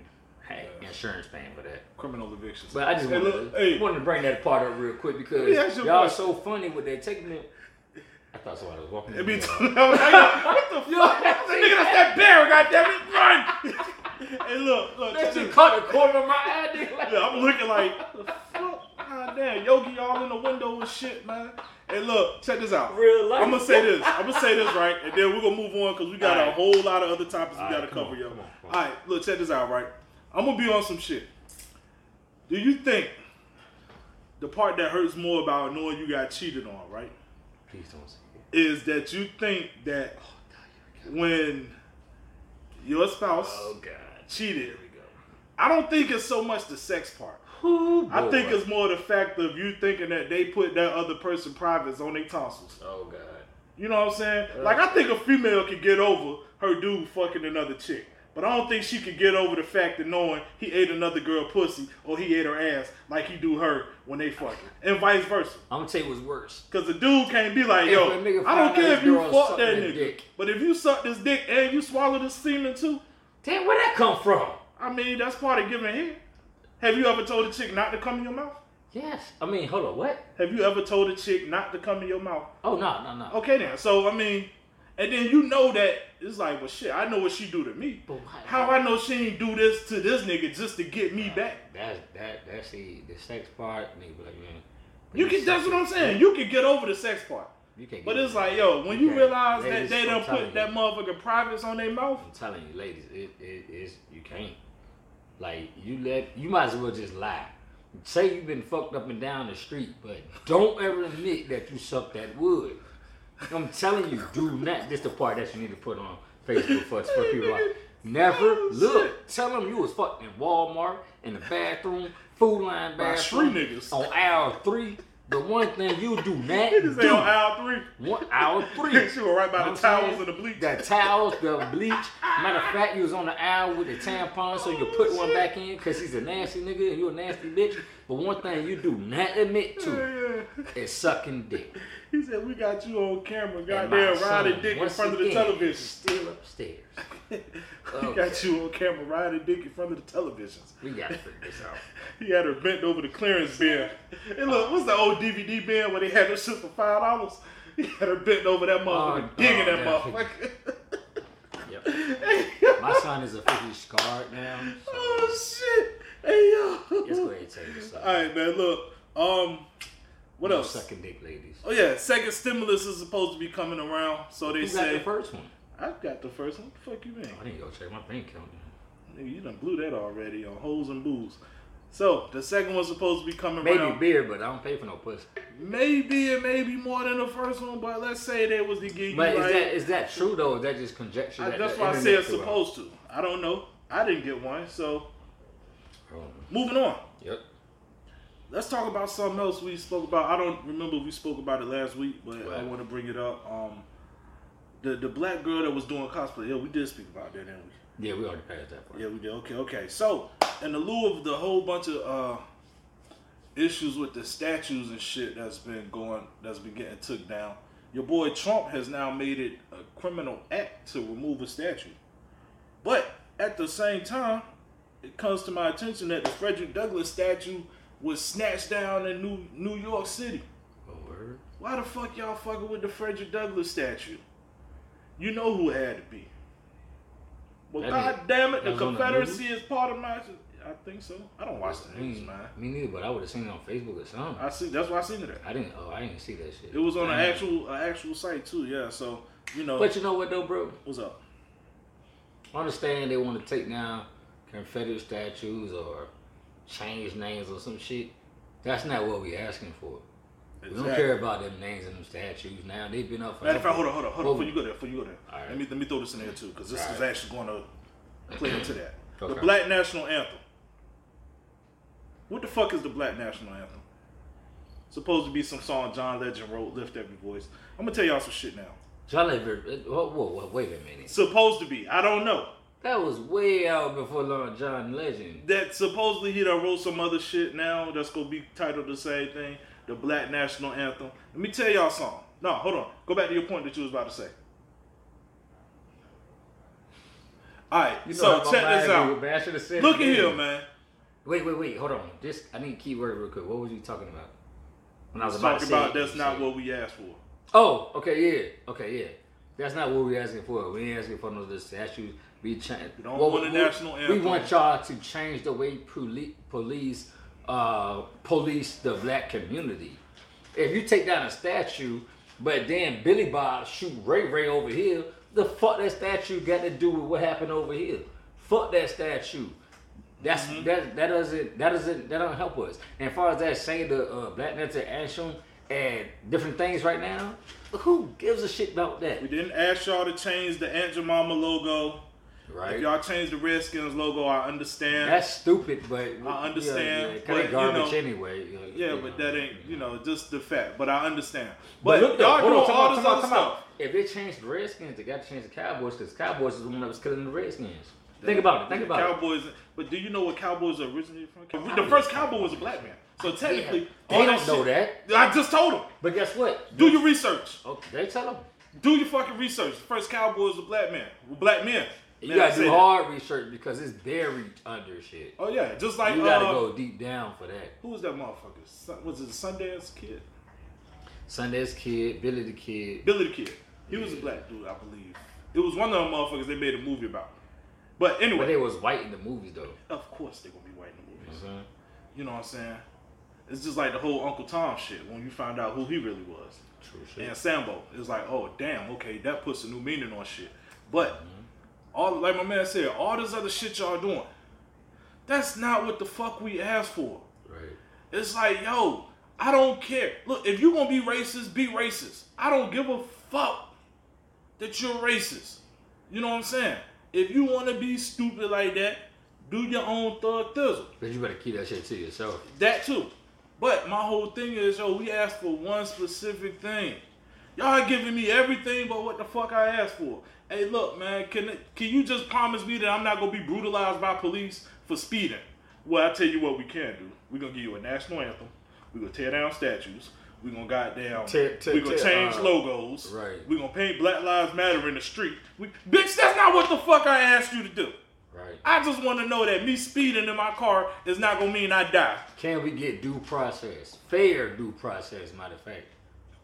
S2: hey, insurance paying for that.
S1: criminal evictions.
S2: But I just
S1: Hey,
S2: wanted,
S1: look,
S2: to,
S1: hey.
S2: wanted to bring that part up real quick because y'all are so funny with that taking it. I thought somebody was walking.
S1: It be
S2: in *laughs*
S1: t- what the
S2: Yo,
S1: fuck? That *laughs* nigga that's that bear, goddammit, run! *laughs* hey, look, look,
S2: That
S1: check
S2: shit
S1: this.
S2: caught the corner of my eye, nigga. Like, *laughs*
S1: Yeah, I'm looking like, the fuck? God damn, Yogi all in the window and shit, man. Hey, look, check this out.
S2: Real life.
S1: I'm gonna say this. I'm gonna say this right, and then we're gonna move on because we got a whole lot of other topics we gotta
S2: come
S1: cover,
S2: on,
S1: yo.
S2: come on, come on.
S1: All right, look, check this out, right? I'm gonna be on some shit. Do you think the part that hurts more about knowing you got cheated on, right,
S2: Please don't say
S1: is that you think that oh, when your spouse
S2: Oh God.
S1: Cheated,
S2: Here we go.
S1: I don't think it's so much the sex part.
S2: Ooh,
S1: I think it's more the fact of you thinking that they put that other person privates on their tonsils.
S2: Oh God.
S1: You know what I'm saying? Like I think a female could get over her dude fucking another chick. But I don't think she could get over the fact of knowing he ate another girl pussy or he ate her ass like he do her when they fucking. And vice versa.
S2: I'm gonna tell you what's worse.
S1: Cause the dude can't be like, yo, I don't care if you fuck that nigga.
S2: dick.
S1: But if you suck this dick and you swallow this semen too,
S2: Damn, where that come from?
S1: I mean that's part of giving head. Have you ever told a chick not to come in your mouth?
S2: Yes. I mean, hold on. What?
S1: Have you ever told a chick not to come in your mouth?
S2: Oh no, no, no.
S1: Okay then. So I mean, and then you know that it's like, well, shit. I know what she do to me.
S2: But why-
S1: How I know she ain't do this to this nigga just to get me back?
S2: That's that. That's the the sex part. Nigga, like man.
S1: You can. That's what I'm saying. You can get over the sex part.
S2: You can't.
S1: But it's like, yo, when you
S2: can't.
S1: realize that they done
S2: telling
S1: put that
S2: you.
S1: motherfucking privates on their mouth,
S2: I'm telling you, ladies, it, it is you can't. Like you let you might as well just lie. Say you've been fucked up and down the street, but don't ever admit that you sucked that wood. I'm telling you, do not. This the part that you need to put on Facebook for, for people. Like, never
S1: Oh,
S2: look. Tell them you was fucked in Walmart in the bathroom, food line bathroom,
S1: street niggas.
S2: on aisle three. The one thing you do *laughs* not
S1: say
S2: do.
S1: on aisle three.
S2: One hour *laughs* three.
S1: She was right by
S2: Know
S1: the towels
S2: saying?
S1: and the bleach.
S2: The towels, the *laughs* bleach. Matter of fact, you was on the aisle with the tampon, so you could put one back in because he's a nasty nigga and you a nasty bitch. But one thing you do not admit to
S1: Yeah, yeah.
S2: is sucking dick. *laughs*
S1: He said, "We got you on camera, goddamn, riding dick in front of the television."
S2: Still upstairs. *laughs*
S1: He got you on camera riding dick in front of the televisions.
S2: We gotta figure this out. *laughs*
S1: He had her bent over the clearance bin. And look, what's the old DVD bin where they had her shit for five dollars? He had her bent over that motherfucker,
S2: Oh,
S1: digging
S2: oh,
S1: that motherfucker.
S2: Yep. My son is officially scarred now. So
S1: oh shit! Hey yo.
S2: let's go ahead and you this.
S1: All right, man. Look, um, what else?
S2: Second dick, ladies.
S1: Oh yeah, second stimulus is supposed to be coming around. So they
S2: Who got
S1: say.
S2: the first one?
S1: I've got the first one. What the fuck you mean?
S2: I didn't go check my bank account.
S1: Nigga, you done blew that already on hoes and booze. So the second one's supposed to be coming around.
S2: Maybe
S1: around.
S2: beer, but I don't pay for no pussy.
S1: Maybe it may be more than the first one, but let's say they was to give you
S2: But is that is that true though? Is that just conjecture?
S1: I-
S2: that
S1: that's
S2: the
S1: why I say it's supposed to. I don't know. I didn't get one. So Moving on.
S2: Yep.
S1: Let's talk about something else we spoke about. I don't remember if we spoke about it last week, but I want to bring it up. Um, the the black girl that was doing cosplay. Yeah, we did speak about that, didn't we?
S2: Yeah, we already passed that part.
S1: Yeah, we did. Okay, okay. So, in the lieu of the whole bunch of uh, issues with the statues and shit that's been going, that's been getting took down, your boy Trump has now made it a criminal act to remove a statue. But at the same time, it comes to my attention that the Frederick Douglass statue was snatched down in New New York City.
S2: Oh, word.
S1: Why the fuck y'all fucking with the Frederick Douglass statue? You know who it had to be. Well,
S2: That
S1: god
S2: is-
S1: damn it, the Confederacy is part of my. I think so. I don't watch the news, man.
S2: me neither, but I would have seen it on Facebook or something.
S1: I see. That's why I seen it. At.
S2: I didn't. Oh, I didn't see that shit.
S1: It was on an actual, an actual site too. Yeah. So you know,
S2: But you know what though, bro?
S1: what's up?
S2: I understand they want to take down Confederate statues or change names or some shit. That's not what we're asking for. We don't care about them names and them statues now. They've been up for.
S1: Matter of fact, hold on, hold on, hold on. Before you go there, before you go there,
S2: right.
S1: let me let me throw this in there too, because this
S2: All
S1: is
S2: right.
S1: actually going to play into that. The Black National Anthem. What the fuck is the Black National Anthem? Supposed to be some song John Legend wrote, "Lift Every Voice." I'm gonna tell y'all some shit now.
S2: John Lever. Whoa, whoa, whoa, wait a minute.
S1: Supposed to be. I don't know.
S2: That was way out before Lord John Legend.
S1: That supposedly he done wrote some other shit now that's gonna be titled the same thing, the Black National Anthem. Let me tell y'all something. No, hold on. Go back to your point that you was about to say. All right,
S2: You know
S1: so check this out.
S2: man. I should have said.
S1: Look at here, man.
S2: Wait, wait, wait. Hold on. Just I need a key word real quick. What was you talking about? When I was about
S1: talk
S2: to say
S1: about that's not what we asked for.
S2: Oh, okay, yeah, okay, yeah. That's not what we're asking for. We ain't asking for no statues. We change.
S1: We don't want a national
S2: We want y'all to change the way poli- police uh, police the black community. If you take down a statue, but then Billy Bob shoot Ray Ray over here, the fuck that statue got to do with what happened over here? Fuck that statue. That's
S1: Mm-hmm.
S2: that that doesn't that doesn't that don't help us. And as far as that saying the uh, Black National Anthem and different things right now, who gives a shit about that?
S1: We didn't ask y'all to change the Aunt Jemima logo.
S2: Right.
S1: If y'all change the Redskins logo, I understand.
S2: That's stupid, but
S1: I understand,
S2: Yeah, yeah,
S1: but,
S2: they
S1: you
S2: garbage
S1: know-
S2: anyway. you
S1: yeah, but
S2: know.
S1: that ain't you know just the fact. But I understand.
S2: But,
S1: But,
S2: look,
S1: y'all doing all this other stuff.
S2: If they changed the Redskins, they got to change the Cowboys because Cowboys is the one that was killing the Redskins. Think about it. Think about it.
S1: Cowboys. But do you know what Cowboys are originally from? The first Cowboy was a black man. So technically,
S2: They don't know
S1: shit-
S2: that.
S1: I just told them.
S2: But guess what?
S1: Do your research.
S2: Okay, they tell them.
S1: Do your fucking research. The first Cowboy was a black man. Black men.
S2: You
S1: Man,
S2: gotta do
S1: that.
S2: hard research because it's buried under shit.
S1: Oh yeah, just like
S2: You gotta
S1: uh,
S2: go deep down for that.
S1: Who was that motherfucker? Sun- Was it Sundance Kid?
S2: Sundance Kid, Billy the Kid.
S1: Billy the Kid. He was a black dude, I believe. It was one of them motherfuckers they made a movie about. But anyway, But
S2: they was white in the movies though.
S1: of course they're gonna be white in the movies.
S2: Mhm.
S1: You know what I'm saying? It's just like the whole Uncle Tom shit when you found out who he really was.
S2: True shit.
S1: And Sambo is like, oh damn, okay, that puts a new meaning on shit. But all like my man said, all this other shit y'all doing, that's not what the fuck we asked for.
S2: Right.
S1: It's like, yo, I don't care. Look, if you gonna be racist, be racist. I don't give a fuck that you're racist. You know what I'm saying? If you wanna be stupid like that, do your own thug thizzle.
S2: But you better keep that shit to yourself.
S1: That too. But my whole thing is, yo, we asked for one specific thing. Y'all giving me everything but what the fuck I asked for. Hey, look, man, can can you just promise me that I'm not gonna be brutalized by police for speeding? Well, I tell you what we can do. We're gonna give you a national anthem. We're gonna tear down statues. We're gonna goddamn.
S2: Tear- tear-
S1: we're gonna
S2: tear,
S1: change
S2: uh,
S1: logos.
S2: right.
S1: We're gonna paint Black Lives Matter in the street. We, bitch, that's not what the fuck I asked you to do.
S2: Right.
S1: I just want to know that me speeding in my car is not gonna mean I die.
S2: Can we get due process? Fair due process, matter of fact.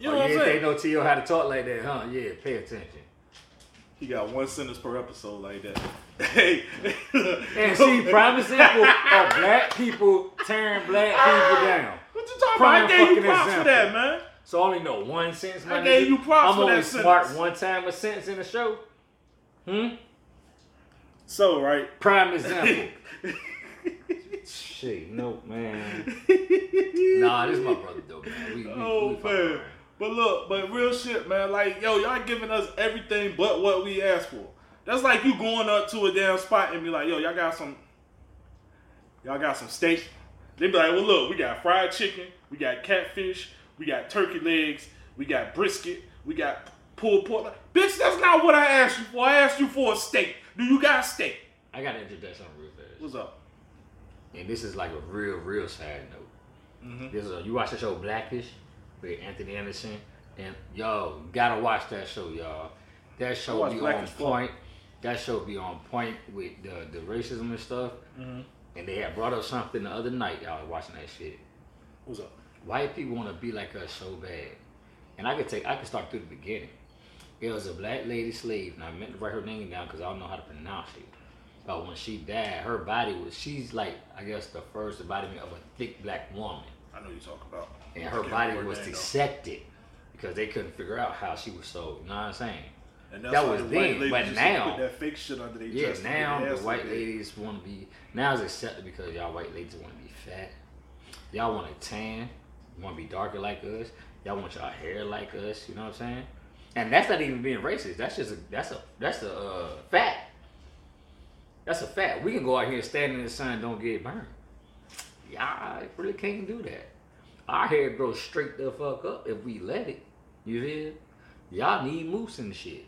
S1: You
S2: oh,
S1: know what
S2: yeah,
S1: I'm saying?
S2: they know T.O. how to talk like that, huh? Yeah, pay attention.
S1: He got one sentence per episode like that. *laughs* Hey,
S2: And see, *laughs* prime example of black people tearing black people down.
S1: What you talking
S2: Prime
S1: about? I gave you
S2: fucking
S1: props for
S2: example.
S1: that, man.
S2: So I only know one sentence, my
S1: I gave
S2: nigga.
S1: you props
S2: I'm
S1: for
S2: only smart one time a sentence in the show. Hmm?
S1: So right.
S2: Prime example. *laughs* Shit, no man. Nah, this is my brother though, man. We, we,
S1: Oh
S2: we fuck
S1: man. But look, but real shit, man. Like, yo, y'all giving us everything but what we asked for. That's like you going up to a damn spot and be like, yo, y'all got some, y'all got some steak. They be like, well, look, we got fried chicken, we got catfish, we got turkey legs, we got brisket, we got pulled pork. Bitch, that's not what I asked you for. I asked you for a steak. Do you got steak?
S2: I gotta introduce something real fast.
S1: What's up?
S2: And this is like a real, real sad note.
S1: Mhm.
S2: This is a, you watch the show Blackish with Anthony Anderson, and yo, gotta watch that show, y'all. That show be on point. That show be on point with the the racism and stuff.
S1: Mhm.
S2: And they had brought up something the other night. Y'all was watching that shit.
S1: What's up?
S2: White people want to be like us so bad, and I could take I could start through the beginning. It was a black lady slave, and I meant to write her name down because I don't know how to pronounce it. But when she died, her body was she's like I guess the first embodiment of a thick black woman,
S1: I know you talk about.
S2: and her body was
S1: her name, though.
S2: dissected because they couldn't figure out how she was so. You know what I'm saying?
S1: And
S2: That was
S1: the
S2: then, but now-
S1: that fake shit under their
S2: Yeah,
S1: chest.
S2: now the white ladies want to be now it's accepted because y'all white ladies want to be fat. Y'all want to tan, want to be darker like us. Y'all want y'all hair like us. You know what I'm saying? And that's not even being racist. That's just a that's a that's a uh, fact. That's a fact. We can go out here and stand in the sun and don't get burned. Y'all really can't do that. Our hair grows straight the fuck up if we let it. You feel? Y'all need mousse and shit.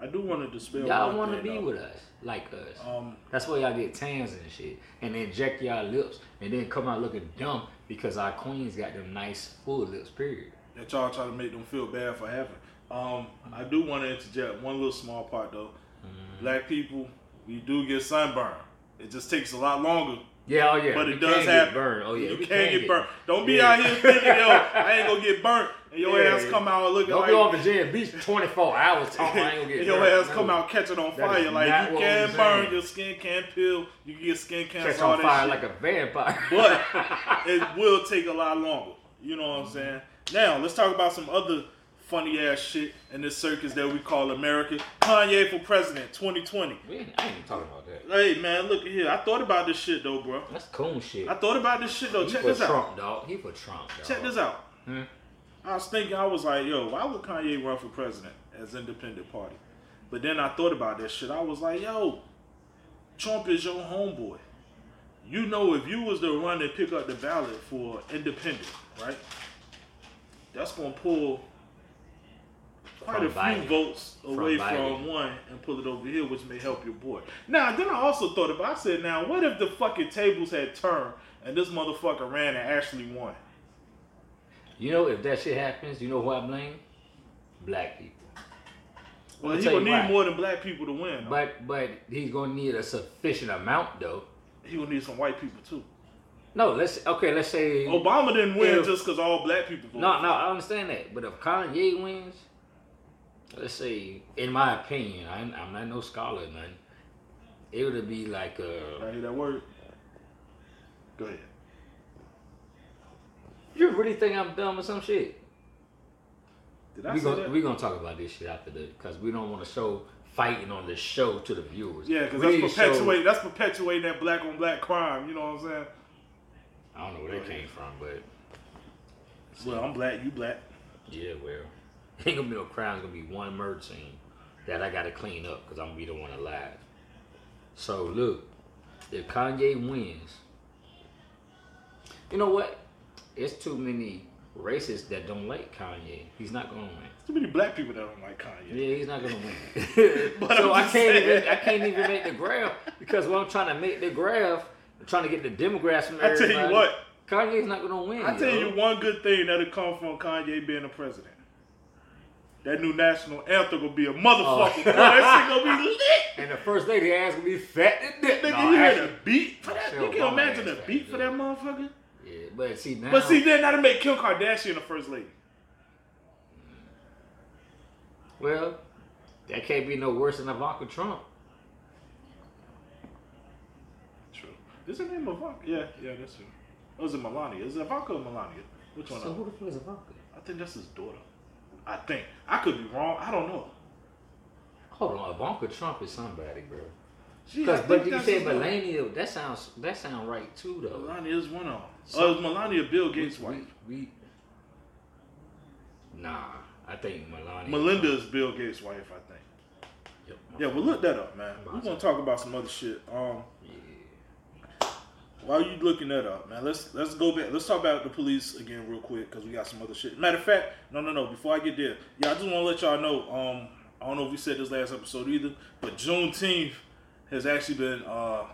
S1: I do want to dispel.
S2: Y'all want to be
S1: though.
S2: with us, like us.
S1: Um,
S2: That's why y'all get tans and shit, and then inject y'all lips, and then come out looking dumb because our queens got them nice full lips. Period.
S1: that y'all try to make them feel bad for having. Um, I do want to interject one little small part though.
S2: Mm-hmm.
S1: Black people, we do get sunburn. It just takes a lot longer,
S2: Yeah, oh yeah.
S1: but it does
S2: can
S1: happen.
S2: Get burned. Oh yeah,
S1: you
S2: we
S1: can get burned. Don't be
S2: Yeah.
S1: out here thinking, yo, I ain't gonna *laughs* get burnt, and your
S2: Yeah.
S1: ass come out looking
S2: Don't
S1: like
S2: be on Virginia Beach 24 hours talking. I ain't gonna get *laughs*
S1: your
S2: burnt.
S1: ass come out catching on
S2: That
S1: fire. Like you can burn,
S2: saying.
S1: your skin can peel, you can get skin cancer,
S2: catch on fire
S1: shit.
S2: like a vampire. *laughs*
S1: but it will take a lot longer. You know what I'm saying? Now let's talk about some other funny ass shit in this circus that we call America. Kanye for president 2020.
S2: we ain't, I ain't even talking about that.
S1: Hey man, look at here. I thought about this shit though, bro.
S2: That's cool shit.
S1: I thought about this shit though.
S2: he
S1: Check this out.
S2: Trump, dog. He for Trump, dog.
S1: Check this out.
S2: Hmm?
S1: I was thinking, I was like, yo, why would Kanye run for president as independent party? But then I thought about that shit. I was like, yo, Trump is your homeboy. You know, if you was to run and pick up the ballot for independent, right? That's gonna pull quite
S2: From
S1: a few votes away
S2: Biden.
S1: from one and pull it over here, which may help your boy. Now, then I also thought about. I said, now, what if the fucking tables had turned and this motherfucker ran and actually won?
S2: You know, if that shit happens, you know who I blame? Black people.
S1: Well,
S2: I'ma
S1: he
S2: tell
S1: need
S2: why.
S1: more than black people to win. though.
S2: But but he's gonna need a sufficient amount though.
S1: he gonna need some white people too.
S2: No, let's okay. Let's say
S1: Obama didn't win
S2: If-
S1: just because all black people voted.
S2: no, no. I understand that, but if Kanye wins, let's say, in my opinion, I, I'm not no scholar, nothing. It would be like
S1: I
S2: uh
S1: hear that word. Go ahead.
S2: You really think I'm dumb or some shit?
S1: Did I
S2: We
S1: say
S2: gonna
S1: that?
S2: we gonna talk about this shit after the because we don't want to show fighting on the show to the viewers.
S1: yeah, because
S2: We
S1: that's
S2: need to show-
S1: perpetuate. That's perpetuating that black on black crime. You know what I'm saying?
S2: I don't know where that came from, but
S1: Well, I'm black. You black.
S2: yeah, well, ain't gonna be no crime. It's gonna be one murder scene that I gotta clean up because I'm gonna be the one alive. So look, if Kanye wins, you know what? It's too many racists that don't like Kanye. He's not gonna win.
S1: Too many black people that don't like Kanye.
S2: Yeah, he's not gonna win. *laughs*
S1: But
S2: so I can't
S1: saying.
S2: even I can't even make the graph because when I'm trying to make the graph, I'm trying to get the demographics from
S1: I tell you what.
S2: Kanye's not gonna win.
S1: I tell
S2: yo.
S1: you one good thing that'll come from Kanye being a president. That new national anthem gonna be a motherfucker.
S2: Oh.
S1: That shit gonna be lit. *laughs*
S2: And the first lady ass gonna be fat and dick.
S1: Nigga,
S2: No,
S1: you hear the beat for that? You can imagine the beat for that motherfucker.
S2: Yeah, but see now.
S1: But see, then that'll make Kim Kardashian the first lady.
S2: well, that can't be no worse than Ivanka Trump.
S1: True. Is her name Ivanka? Yeah, yeah, that's true. Or is it Melania? Is it Ivanka or Melania? Which one?
S2: So who the fuck is Ivanka?
S1: I think that's his daughter. I think. I could be wrong. I don't know.
S2: Hold on, Ivanka Trump is somebody, bro. Because but you said. Melania, that sounds that sounds right too though.
S1: Melania is one of them.
S2: So-
S1: oh, Melania Bill Gates'
S2: we,
S1: wife.
S2: We, we, nah, I think Melania.
S1: Melinda is Bill Gates' wife, I think.
S2: Yep.
S1: Yeah, well, look that up, man. We're gonna talk about some other shit. Um. While you looking that up, man, let's let's go back. Let's talk about the police again real quick because we got some other shit. Matter of fact, no, no, no. Before I get there, yeah, I just want to let y'all know. Um, I don't know if we said this last episode either, but Juneteenth has actually been uh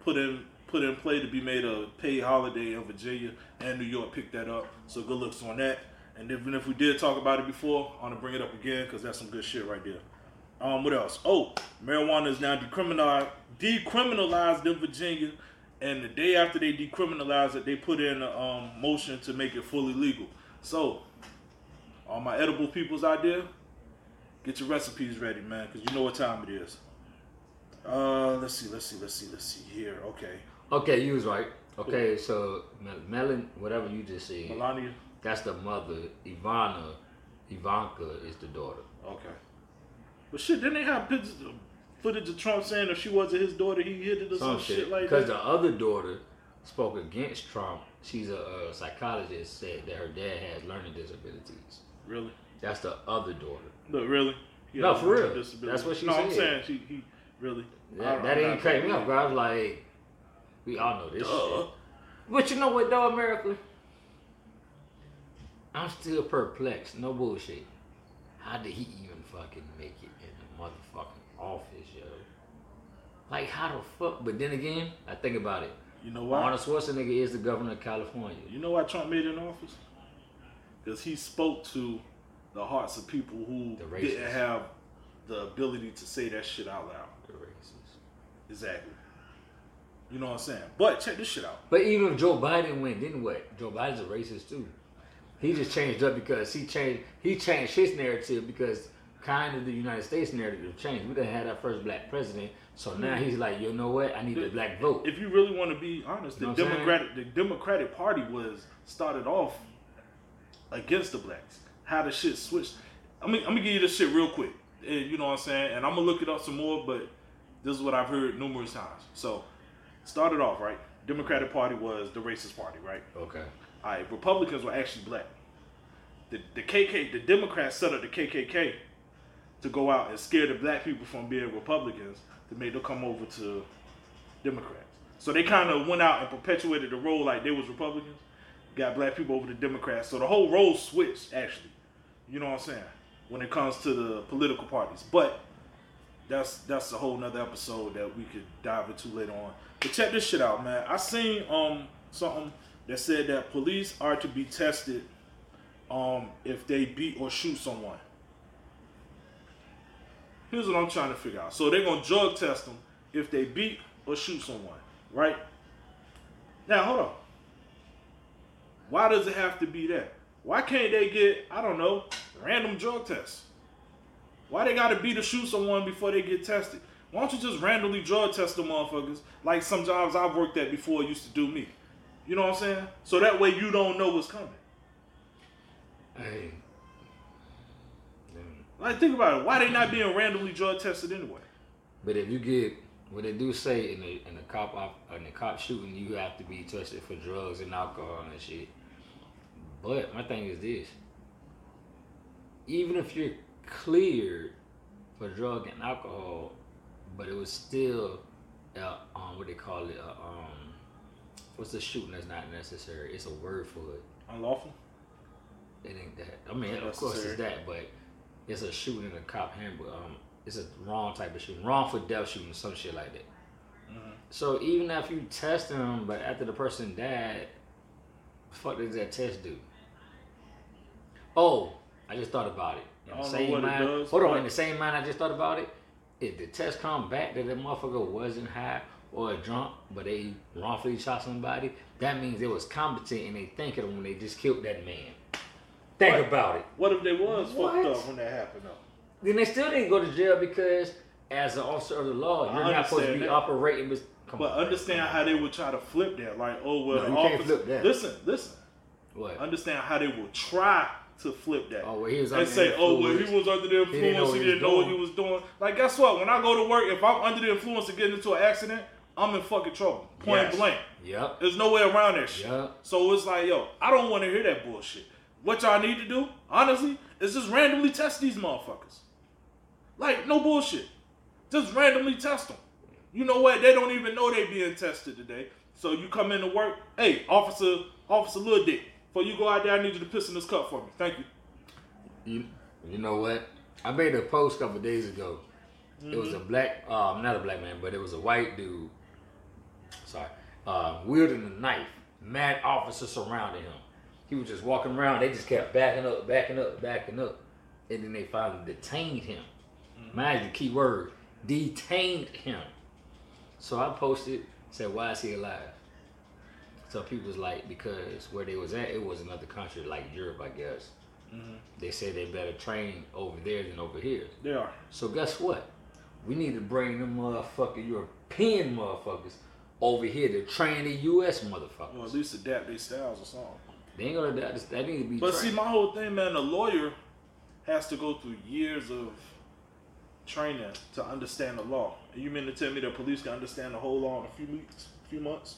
S1: put in put in play to be made a paid holiday in Virginia and New York. Picked that up, so good looks on that. And even if we did talk about it before, I want to bring it up again because that's some good shit right there. Um, what else? Oh, marijuana is now decriminalized, decriminalized in Virginia, and the day after they decriminalized it, they put in a um, motion to make it fully legal. So, all my edible peoples out there, get your recipes ready, man, because you know what time it is. Uh, let's see, let's see, let's see, let's see here. Okay,
S2: Okay, you was right. Okay, so Mel- Melon, whatever you just said,
S1: Melania.
S2: that's the mother. Ivana, Ivanka is the daughter.
S1: Okay, but shit, didn't they have pictures, footage of Trump saying if she wasn't his daughter, he hit it or some,
S2: Some
S1: shit,
S2: shit.
S1: like
S2: Because
S1: that?
S2: the other daughter spoke against Trump. She's a, uh psychologist. Said that her dad has learning disabilities.
S1: Really?
S2: That's the other daughter.
S1: No, really?
S2: No, for real. That's what she
S1: no, I'm saying she he really.
S2: That, that ain't crazy me up, bro. I was like, we all know this
S1: Duh.
S2: shit. But you know what, though, America? I'm still perplexed. No bullshit. How did he even fucking make it in the motherfucking office? Like, how the fuck? But then again, I think about it.
S1: You know why?
S2: Arnold Schwarzenegger is the governor of California.
S1: You know why Trump made it in office? Because he spoke to the hearts of people who didn't have the ability to say that shit out loud.
S2: The racist.
S1: Exactly. You know what I'm saying? But check this shit out.
S2: But even if Joe Biden win, then what? Joe Biden's a racist too. He just changed up because he changed he changed his narrative because kind of the United States narrative changed. We done had our first black president, so now he's like, you know what? I need the black vote.
S1: If you really want to be honest, the
S2: You know I'm?
S1: Democratic the Democratic Party was started off against the blacks. How the shit switched. I mean, I'm gonna give you this shit real quick. And you know what I'm saying? And I'm gonna look it up some more, but this is what I've heard numerous times. So, started off right. Democratic Party was the racist party, right?
S2: Okay.
S1: All right, Republicans were actually black. The the KK, the Democrats set up the KKK to go out and scare the black people from being Republicans to make them come over to Democrats. So they kind of went out and perpetuated the role like they was Republicans, got black people over to Democrats. So the whole role switched actually. You know what I'm saying? When it comes to the political parties, but that's that's a whole nother episode that we could dive into later on. But check this shit out, man. I seen um something that said that police are to be tested um if they beat or shoot someone. Here's what I'm trying to figure out. So they're gonna drug test them if they beat or shoot someone, right? Now hold on. Why does it have to be that? Why can't they get, I don't know, random drug tests? Why they gotta beat or shoot someone before they get tested? Why don't you just randomly drug test the motherfuckers like some jobs I've worked at before used to do me? You know what I'm saying? So that way you don't know what's coming.
S2: Hey.
S1: Like, think about it. Why they not being randomly drug tested anyway?
S2: But if you get what they do say in the in the cop op, in the cop shooting, you have to be tested for drugs and alcohol and shit. But my thing is this: even if you're cleared for drug and alcohol, but it was still, uh, um, what they call it, uh, um, what's the shooting that's not necessary? It's a word for it.
S1: Unlawful.
S2: It ain't that. I mean, of course it's that, but it's a shooting in a cop handbook. Um, it's a wrong type of shooting, wrongful death shooting, some shit like that.
S1: Mm-hmm.
S2: So even if you test them, but after the person died, fuck does that test do? Oh, I just thought about it. In the same mind,
S1: does,
S2: hold on. In the same mind, I just thought about it. If the test come back that the motherfucker wasn't high or drunk, but they wrongfully shot somebody, that means they was competent and they thinking when they just killed that man. Think
S1: What?
S2: about it.
S1: What if they was fucked up when that happened though?
S2: Then they still didn't go to jail because, as an officer of the law, you're not supposed to be
S1: that.
S2: operating. With, come
S1: But
S2: on,
S1: understand
S2: come on.
S1: how they would try to flip that. Like, oh well,
S2: No,
S1: the
S2: you can't
S1: officer.
S2: flip that.
S1: Listen, listen.
S2: What?
S1: Understand how they will try to flip that.
S2: Oh, well, he was Under
S1: and
S2: under
S1: say,
S2: the
S1: oh, well, he
S2: influence.
S1: was under the
S2: He didn't know
S1: influence.
S2: what
S1: He
S2: he
S1: didn't
S2: was
S1: know what he
S2: doing.
S1: was doing. Like, guess what? When I go to work, if I'm under the influence of getting into an accident, I'm in fucking trouble. Point
S2: Yes.
S1: blank.
S2: Yep.
S1: There's no way around that shit.
S2: Yeah.
S1: So it's like, yo, I don't want to hear that bullshit. What y'all need to do, honestly, is just randomly test these motherfuckers. Like, no bullshit. Just randomly test them. You know what? They don't even know they being tested today. So you come into work, hey, officer, officer Lil Dick, before you go out there, I need you to piss in this cup for me. Thank you.
S2: You, you know what? I made a post a couple days ago. It was a black, um, not a black man, but it was a white dude. Sorry, uh, wielding a knife. Mad officers surrounded him. He was just walking around. They just kept backing up, backing up, backing up, and then they finally detained him. Mm-hmm. Mind the key word, detained him. So I posted, said, "Why is he alive?" So people was like, because where they was at, it was another country like Europe, I guess. Mm-hmm. They said they better train over there than over here.
S1: They are.
S2: So guess what? We need to bring them motherfucking European motherfuckers over here to train the U.S. motherfuckers.
S1: Or at least adapt their styles or something.
S2: They ain't gonna that. That need to be.
S1: But
S2: trained.
S1: see, my whole thing, man, a lawyer has to go through years of training to understand the law. And you mean to tell me the police can understand the whole law in a few weeks, a few months?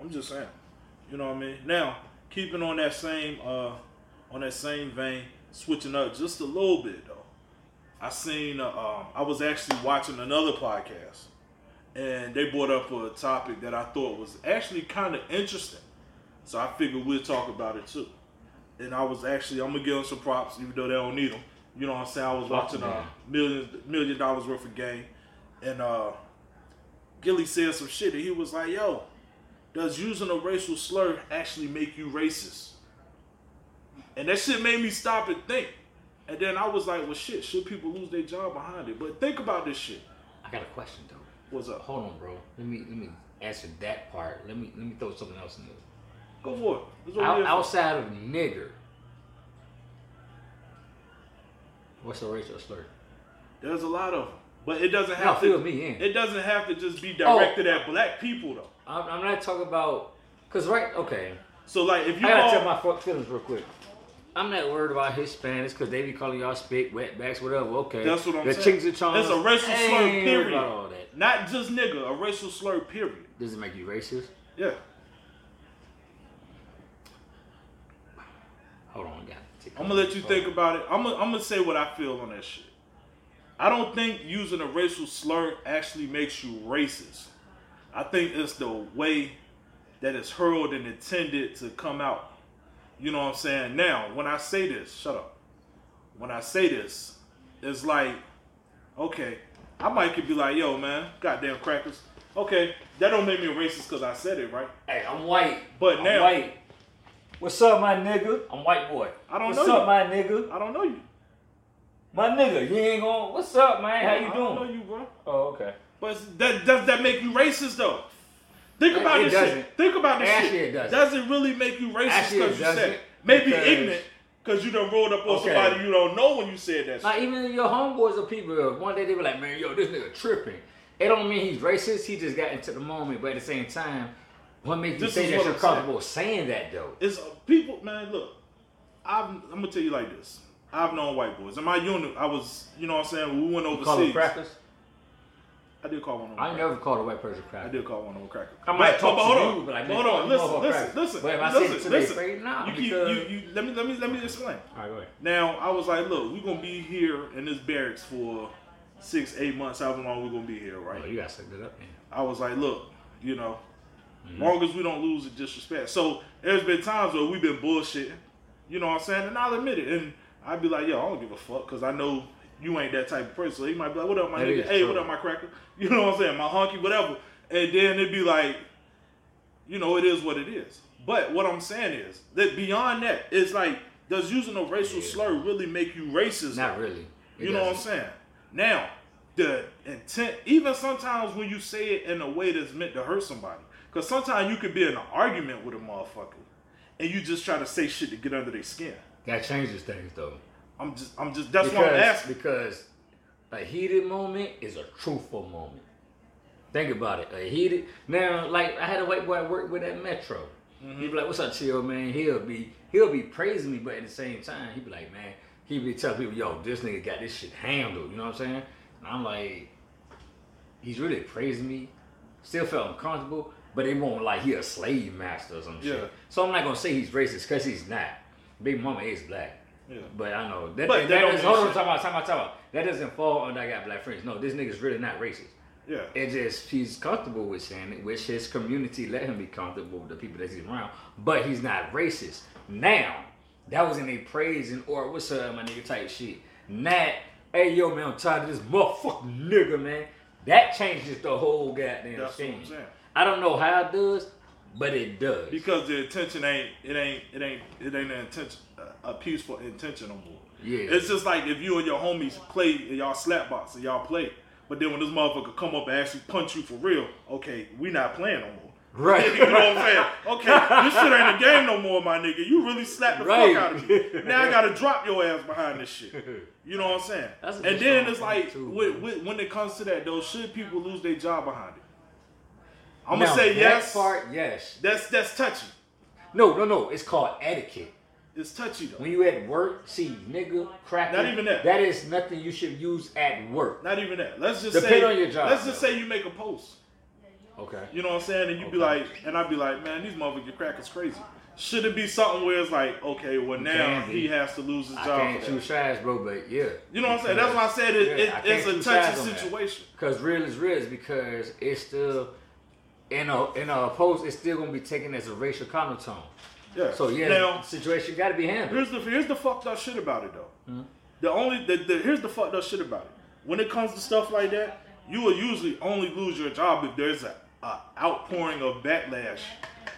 S1: I'm just saying. You know what I mean? Now, keeping on that same uh on that same vein, switching up just a little bit though. I seen uh, um, I was actually watching another podcast and they brought up a topic that I thought was actually kind of interesting. So I figured we'll talk about it too. And I was actually, I'm gonna give them some props, even though they don't need them. You know what I'm saying? I was watching a
S2: them.
S1: million million dollars worth of game, and uh, Gillie said some shit, and he was like, "Yo, does using a racial slur actually make you racist?" And that shit made me stop and think. And then I was like, "Well, shit, should people lose their job behind it?" But think about this shit.
S2: I got a question though.
S1: What's up?
S2: Hold on, bro. Let me let me answer that part. Let me let me throw something else in there.
S1: Go for it.
S2: Out, outside of nigger, what's a racial slur?
S1: There's a lot of them, but it doesn't have
S2: fill
S1: to.
S2: me in.
S1: It doesn't have to just be
S2: Oh.
S1: directed at black people though.
S2: I'm, I'm not talking about because right. Okay,
S1: So like, if you
S2: I gotta tell my fuck feelings real quick. I'm not worried about Hispanics because they be calling y'all spick, wetbacks, whatever. Okay,
S1: That's what I'm
S2: the
S1: saying.
S2: Chinks and Chongs,
S1: It's a racial slur, period.
S2: About all that.
S1: not just nigga, a racial slur. Period.
S2: Does it make you racist?
S1: Yeah.
S2: Hold on, got
S1: I'm gonna let you think about it. I'm gonna, I'm gonna say what I feel on that shit. I don't think using a racial slur actually makes you racist. I think it's the way that it's hurled and intended to come out. You know what I'm saying? Now, when I say this, shut up. When I say this, it's like, okay, I might could be like, yo, man, goddamn crackers. Okay, that don't make me a racist because I said it, right?
S2: Hey, I'm white.
S1: But
S2: I'm
S1: now-
S2: white. What's up, my nigga? I'm white boy.
S1: I don't
S2: What's
S1: know What's
S2: up,
S1: you.
S2: my nigga?
S1: I don't know you.
S2: My nigga, you ain't going. What's up, man? How you doing?
S1: I don't know you, bro.
S2: Oh, okay.
S1: But that does that make you racist though? Think about
S2: it
S1: this
S2: doesn't.
S1: shit. Think about this
S2: Actually,
S1: shit.
S2: it doesn't.
S1: Does it really make you racist because you said it? Maybe
S2: because-
S1: ignorant because you done rolled up on
S2: Okay.
S1: somebody you don't know when you said that
S2: Now,
S1: shit.
S2: even your homeboys or people, one day they were like, man, yo, this nigga tripping. It don't mean he's racist. He just got into the moment. But at the same time, what makes you
S1: This
S2: say that you're
S1: I'm saying.
S2: comfortable saying that though?
S1: It's uh, people, man. Look, I've, I'm gonna tell you like this. I've known white boys. In my unit, I was, you know what I'm saying, we went
S2: You call them
S1: overseas.
S2: crackers?
S1: I did call one of them.
S2: I
S1: crackers.
S2: never called a white person
S1: I
S2: cracker.
S1: did call one of them cracker.
S2: I might talk
S1: but hold
S2: to
S1: on.
S2: you, but like,
S1: hold on. Listen, listen, listen.
S2: But if I
S1: listen,
S2: said it to
S1: listen.
S2: face, nah,
S1: you keep, you, you, let me, let me, let me explain.
S2: All right, go ahead.
S1: Now, I was like, look, we're gonna be here in this barracks for six, eight months, however long we're gonna be here, right?
S2: Oh, you gotta set that up, man.
S1: I was like, look, you know,
S2: Mm-hmm.
S1: long as we don't lose the disrespect. So there's been times where we've been bullshitting, you know what I'm saying? And I'll admit it. And I'd be like, yo, I don't give a fuck because I know you ain't that type of person. So he might be like, what up, my
S2: That
S1: nigga? Hey,
S2: true.
S1: what up, my cracker? You know what I'm saying? My honky, whatever. And then it'd be like, you know, it is what it is. But what I'm saying is that beyond that, it's like, does using a racial
S2: Yeah.
S1: slur really make you racist?
S2: Not really. It
S1: You know what I'm saying? Now, the intent, even sometimes when you say it in a way that's meant to hurt somebody, because sometimes you could be in an argument with a motherfucker, and you just try to say shit to get under their skin.
S2: That changes things, though.
S1: I'm just, I'm just, that's
S2: because,
S1: what I'm asking.
S2: Because a heated moment is a truthful moment. Think about it. A heated now, like I had a white boy I worked with at Metro.
S1: Mm-hmm.
S2: He'd be like, "What's up, chill, man?" He'll be he'll be praising me, but at the same time, he'd be like, "Man," he'd be telling people, "Yo, this nigga got this shit handled." You know what I'm saying? And I'm like, he's really praising me. Still felt uncomfortable, but it won't like he a slave master or some
S1: Yeah.
S2: shit. So I'm not gonna say he's racist because he's not. Big Mama is black.
S1: Yeah.
S2: But I know that.
S1: But
S2: that,
S1: that don't
S2: doesn't- hold on, talk about, talk about, talk about. That doesn't fall under I got black friends. No, this nigga's really not racist.
S1: Yeah.
S2: It just he's comfortable with saying it, which his community let him be comfortable with the people that he's around. But he's not racist. Now, that was in a praising or what's up, my nigga type shit. Not, hey yo man, I'm tired of this motherfucking nigga, man. That changes the whole goddamn
S1: That's
S2: thing. I don't know how it does, but it does.
S1: Because the intention ain't, it ain't, it ain't, it ain't an intention, a- peaceful intention no more.
S2: Yeah.
S1: It's just like if you and your homies play and y'all slap box and y'all play, but then when this motherfucker come up and actually punch you for real, okay, we not playing no more.
S2: Right. *laughs*
S1: you know what I'm saying? Okay, this shit ain't a game no more, my nigga. You really slapped the
S2: Right.
S1: fuck out of me. Now I gotta drop your ass behind this shit. *laughs* You know what I'm saying? And then it's like, with, with, when it comes to that though, should people lose their job behind it? I'm
S2: Now,
S1: gonna say yes.
S2: part, yes.
S1: That's that's touchy.
S2: No, no, no. It's called etiquette.
S1: It's touchy though.
S2: When you at work, see nigga, cracker.
S1: Not even that.
S2: That is nothing you should use at work.
S1: Not even that. Let's just
S2: Depend
S1: say
S2: on your job,
S1: Let's just
S2: though.
S1: say you make a post.
S2: Okay.
S1: You know what I'm saying? And you be like, and I'd be like, man, these motherfucking crackers crazy. Should it be something where it's like, okay, well now he has to lose his
S2: I
S1: job?
S2: can't
S1: for that?
S2: choose sides, bro, but yeah.
S1: You know what I'm saying? That's why I said it,
S2: Yeah,
S1: it
S2: I
S1: it's a touchy
S2: sides on that.
S1: situation.
S2: Because real is real is because it's still in a in a post, it's still gonna be taken as a racial connotation.
S1: Yeah.
S2: So yeah,
S1: Now,
S2: the situation got to be handled.
S1: here's the here's the fucked up shit about it though.
S2: Hmm?
S1: The only the, the here's the fucked up shit about it. When it comes to stuff like that, you will usually only lose your job if there's a, a outpouring of backlash.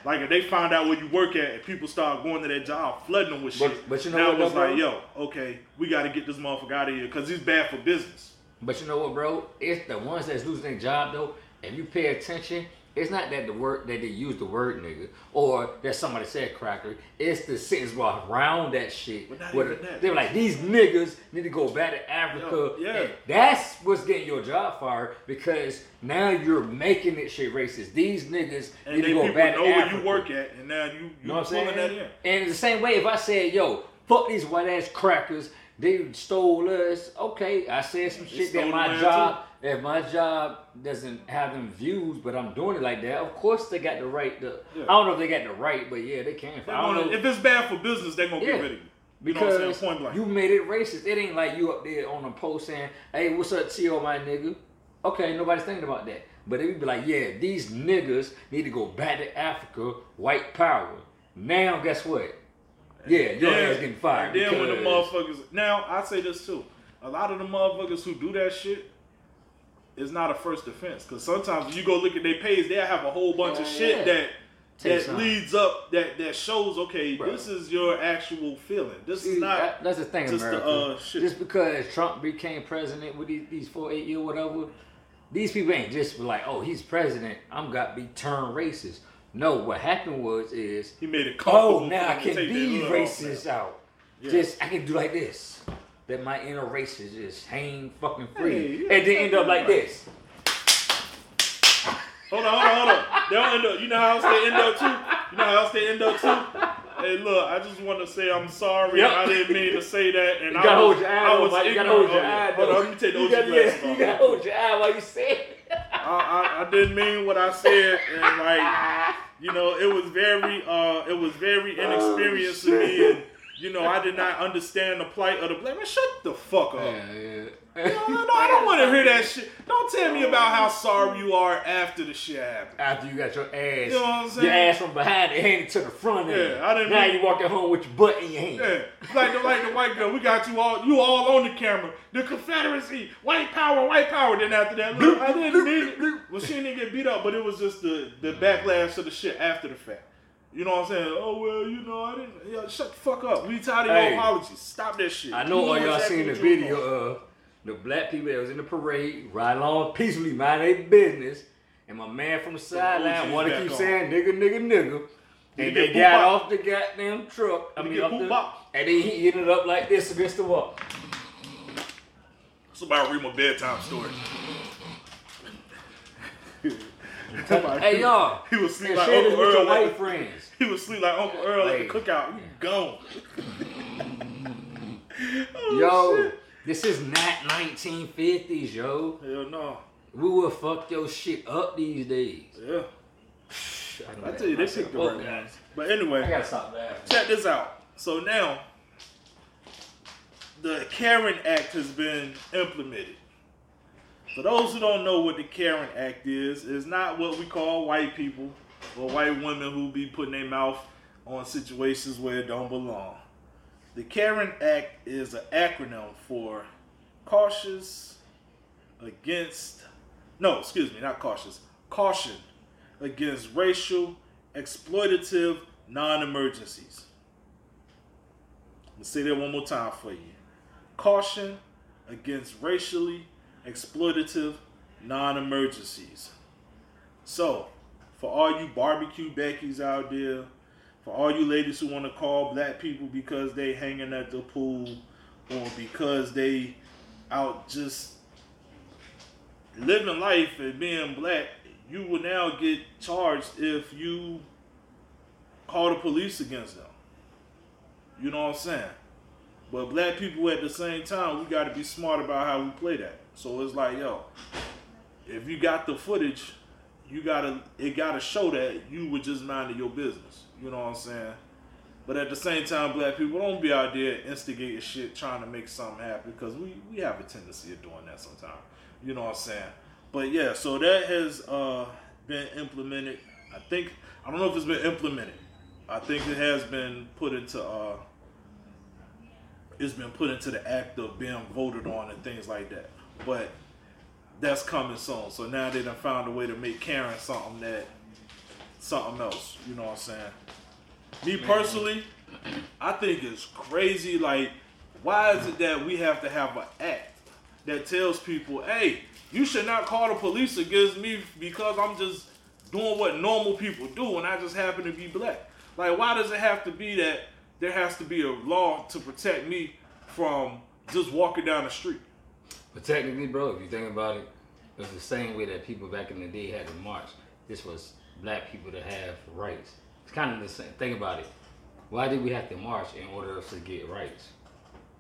S1: Like if they find out where you work at and people start going to that job flooding them with
S2: But-
S1: shit.
S2: but you know
S1: now
S2: what,
S1: it's
S2: though,
S1: like,
S2: bro?
S1: yo, okay, we got to get this motherfucker out of here because he's bad for business.
S2: But you know what, bro? It's the ones that's losing their job though. If you pay attention, it's not that the word that they use the word nigga or that somebody said cracker. It's the sentence around that shit. Where.
S1: they
S2: were like these niggas need to go back to Africa.
S1: Yeah,
S2: that's what's getting your job fired because now you're making it shit racist. These niggas
S1: And
S2: need to go back
S1: know where you work at, and now you you
S2: know what I'm saying?
S1: that in.
S2: And the same way, if I said, yo, fuck these white ass crackers, they stole us. Okay, I said some shit that my job, if my job doesn't have them views, but I'm doing it like that, of course they got the right to.
S1: Yeah.
S2: I don't know if they got the right, but yeah, they can. I don't
S1: gonna-
S2: know.
S1: if it's bad for business, they're gonna
S2: Yeah.
S1: get rid of you. You know
S2: Because?
S1: Point blank.
S2: you made it racist. It ain't like you up there on a post saying, "Hey, what's up, T.O. my nigga?" Okay, nobody's thinking about that. But it would be like, "Yeah, these niggas need to go back to Africa, white power." Now, guess what? Yeah, your
S1: Then-
S2: ass getting fired.
S1: And then when the motherfuckers now I say this too. A lot of the motherfuckers who do that shit is not a first offense. Cause sometimes when you go look at their page, they have a whole bunch of
S2: Yeah.
S1: shit that
S2: Take
S1: that
S2: some.
S1: leads up that that shows okay,
S2: Bro.
S1: this is your actual feeling. This
S2: See,
S1: is not
S2: that- that's the thing,
S1: just the,
S2: America.
S1: uh, shit.
S2: Just because Trump became president with these, these four, eight year whatever, these people ain't just like, oh, he's president. I'm got to be turned racist. No, what happened was is
S1: he made it.
S2: Oh, now I can be
S1: their hood off
S2: racist out.
S1: Yeah.
S2: Just I can do like this. That my inner racist just hang fucking free,
S1: Hey, yeah,
S2: and then end up like
S1: right.
S2: this.
S1: Hold on, hold on, hold on. They'll end up. You know how else they end up too? You know how else they end up too? Hey, look, I just want to say I'm sorry.
S2: Yep.
S1: I didn't mean to say that. And
S2: You
S1: I
S2: gotta
S1: was,
S2: hold your eye.
S1: I was.
S2: You gotta
S1: ignorant
S2: hold your eye.
S1: Hold on, let me take those *laughs*
S2: you
S1: glasses off.
S2: You gotta hold your eye while you say it.
S1: I, I, I didn't mean what I said, and like, you know, it was very, uh, it was very inexperienced to me, and you know, I did not understand the plight of the black man. Shut the fuck up.
S2: Yeah, yeah.
S1: No, no, I don't want to hear that shit. Don't tell me about how sorry you are after the shit happened.
S2: After you got your ass,
S1: You know what I'm saying?
S2: your ass from behind and handed to the front end.
S1: Yeah, I didn't
S2: Now
S1: mean-
S2: you walking home with your butt in your hand.
S1: Yeah, like the like the white girl. We got you all, you all on the camera. The Confederacy, white power, white power. Then after that, look, I didn't mean it. Well, she didn't get beat up, but it was just the the backlash of the shit after the fact. You know what I'm saying? Oh well, you know I didn't. Yeah, shut the fuck up. We tired of your
S2: Hey.
S1: apologies. Stop that shit.
S2: I know all y'all seen the
S1: what you were
S2: video of the black people that was in the parade, riding along peacefully, mind their business, and my man from the sideline
S1: OG's
S2: want to keep
S1: on.
S2: saying nigga, nigga, nigga.
S1: Did he
S2: And they got
S1: poop
S2: off the goddamn truck. I
S1: Did he
S2: mean,
S1: get
S2: up the,
S1: bop?
S2: and then he ended up like this against the wall.
S1: Somebody read my bedtime story. *laughs*
S2: Hey y'all,
S1: He was sleep like Uncle
S2: with your
S1: Earl. at
S2: white
S1: the-
S2: friends. *laughs*
S1: He was sleep like Uncle Earl at
S2: Hey.
S1: the cookout. You gone. *laughs* Oh,
S2: Yo,
S1: shit.
S2: This is not 1950s, yo.
S1: Hell no.
S2: We will fuck your shit up these days.
S1: Yeah. I tell you, they picked the right ones. But anyway.
S2: I gotta stop laughing.
S1: check this out. So now, the Karen Act has been implemented. For those who don't know what the Karen Act is, it's not what we call white people or white women who be putting their mouth on situations where it don't belong. The Karen Act is an acronym for cautious against no, excuse me, not cautious. Caution against racial exploitative non-emergencies. Let's say that one more time for you. Caution against racially exploitative non-emergencies. So, for all you barbecue Beckies out there, for all you ladies who want to call black people because they hanging at the pool or because they out just living life and being black, you will now get charged if you call the police against them. You know what I'm saying? But black people at the same time, we got to be smart about how we play that. So it's like, yo, if you got the footage, you gotta it gotta show that you were just minding your business. You know what I'm saying? But at the same time, black people don't be out there instigating shit, trying to make something happen because we we have a tendency of doing that sometimes. You know what I'm saying? But yeah, so that has uh, been implemented. I think I don't know if it's been implemented. I think it has been put into uh, it's been put into the act of being voted on and things like that. But that's coming soon. So now they done found a way to make Karen something that something else. You know what I'm saying? Me personally, I think it's crazy. Like, why is it that we have to have an act that tells people, hey, you should not call the police against me because I'm just doing what normal people do and I just happen to be black? Like, why does it have to be that there has to be a law to protect me from just walking down the street?
S2: But technically, bro, if you think about it, it was the same way that people back in the day had to march. This was black people to have rights. It's kind of the same. Think about it. Why did we have to march in order to get rights?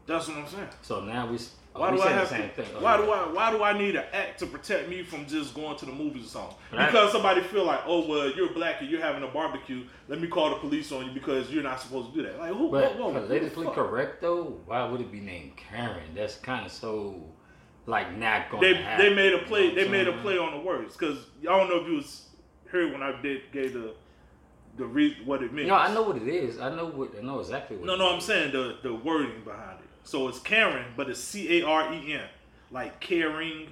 S1: That's what I'm saying.
S2: So now we,
S1: Why
S2: we
S1: do I have
S2: the same
S1: to,
S2: thing.
S1: Why do I? Why do I need an act to protect me from just going to the movies or something?
S2: Right.
S1: Because somebody feel like, oh well, you're black and you're having a barbecue. Let me call the police on you because you're not supposed to do that. Like who?
S2: But
S1: whoa, whoa,
S2: politically correct though, why would it be named Karen? That's kind of so like not going.
S1: They
S2: to happen,
S1: they made a play.
S2: you know
S1: They made a play on the words because I don't know if you was heard when I did gave the the re, what it means.
S2: No, I know what it is. I know what. I know exactly what.
S1: No, no, I'm saying the the wording behind it. So it's Karen, but it's C A R E N, like caring.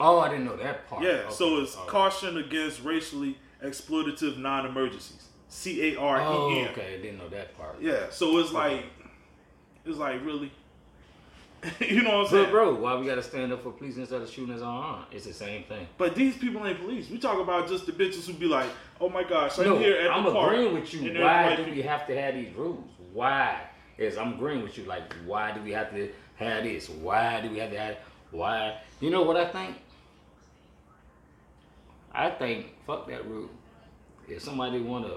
S2: Oh, I didn't know that part.
S1: Yeah,
S2: Okay.
S1: so it's
S2: Oh.
S1: caution against racially exploitative non-emergencies. C A R E N.
S2: Oh, okay. I didn't know that part.
S1: Yeah, so it's like, it's like really, *laughs* you know what I'm saying?
S2: But bro, why we gotta stand up for police instead of shooting us on? It's the same thing.
S1: But these people ain't police. We talk about just the bitches who be like, oh my gosh, I'm
S2: no,
S1: here at
S2: I'm
S1: the park.
S2: agreeing with you. Why do we have to have these rules? Why? Is I'm agreeing with you. Like, why do we have to have this? Why do we have to have? Why? You know what I think? I think fuck that rule. If somebody wanna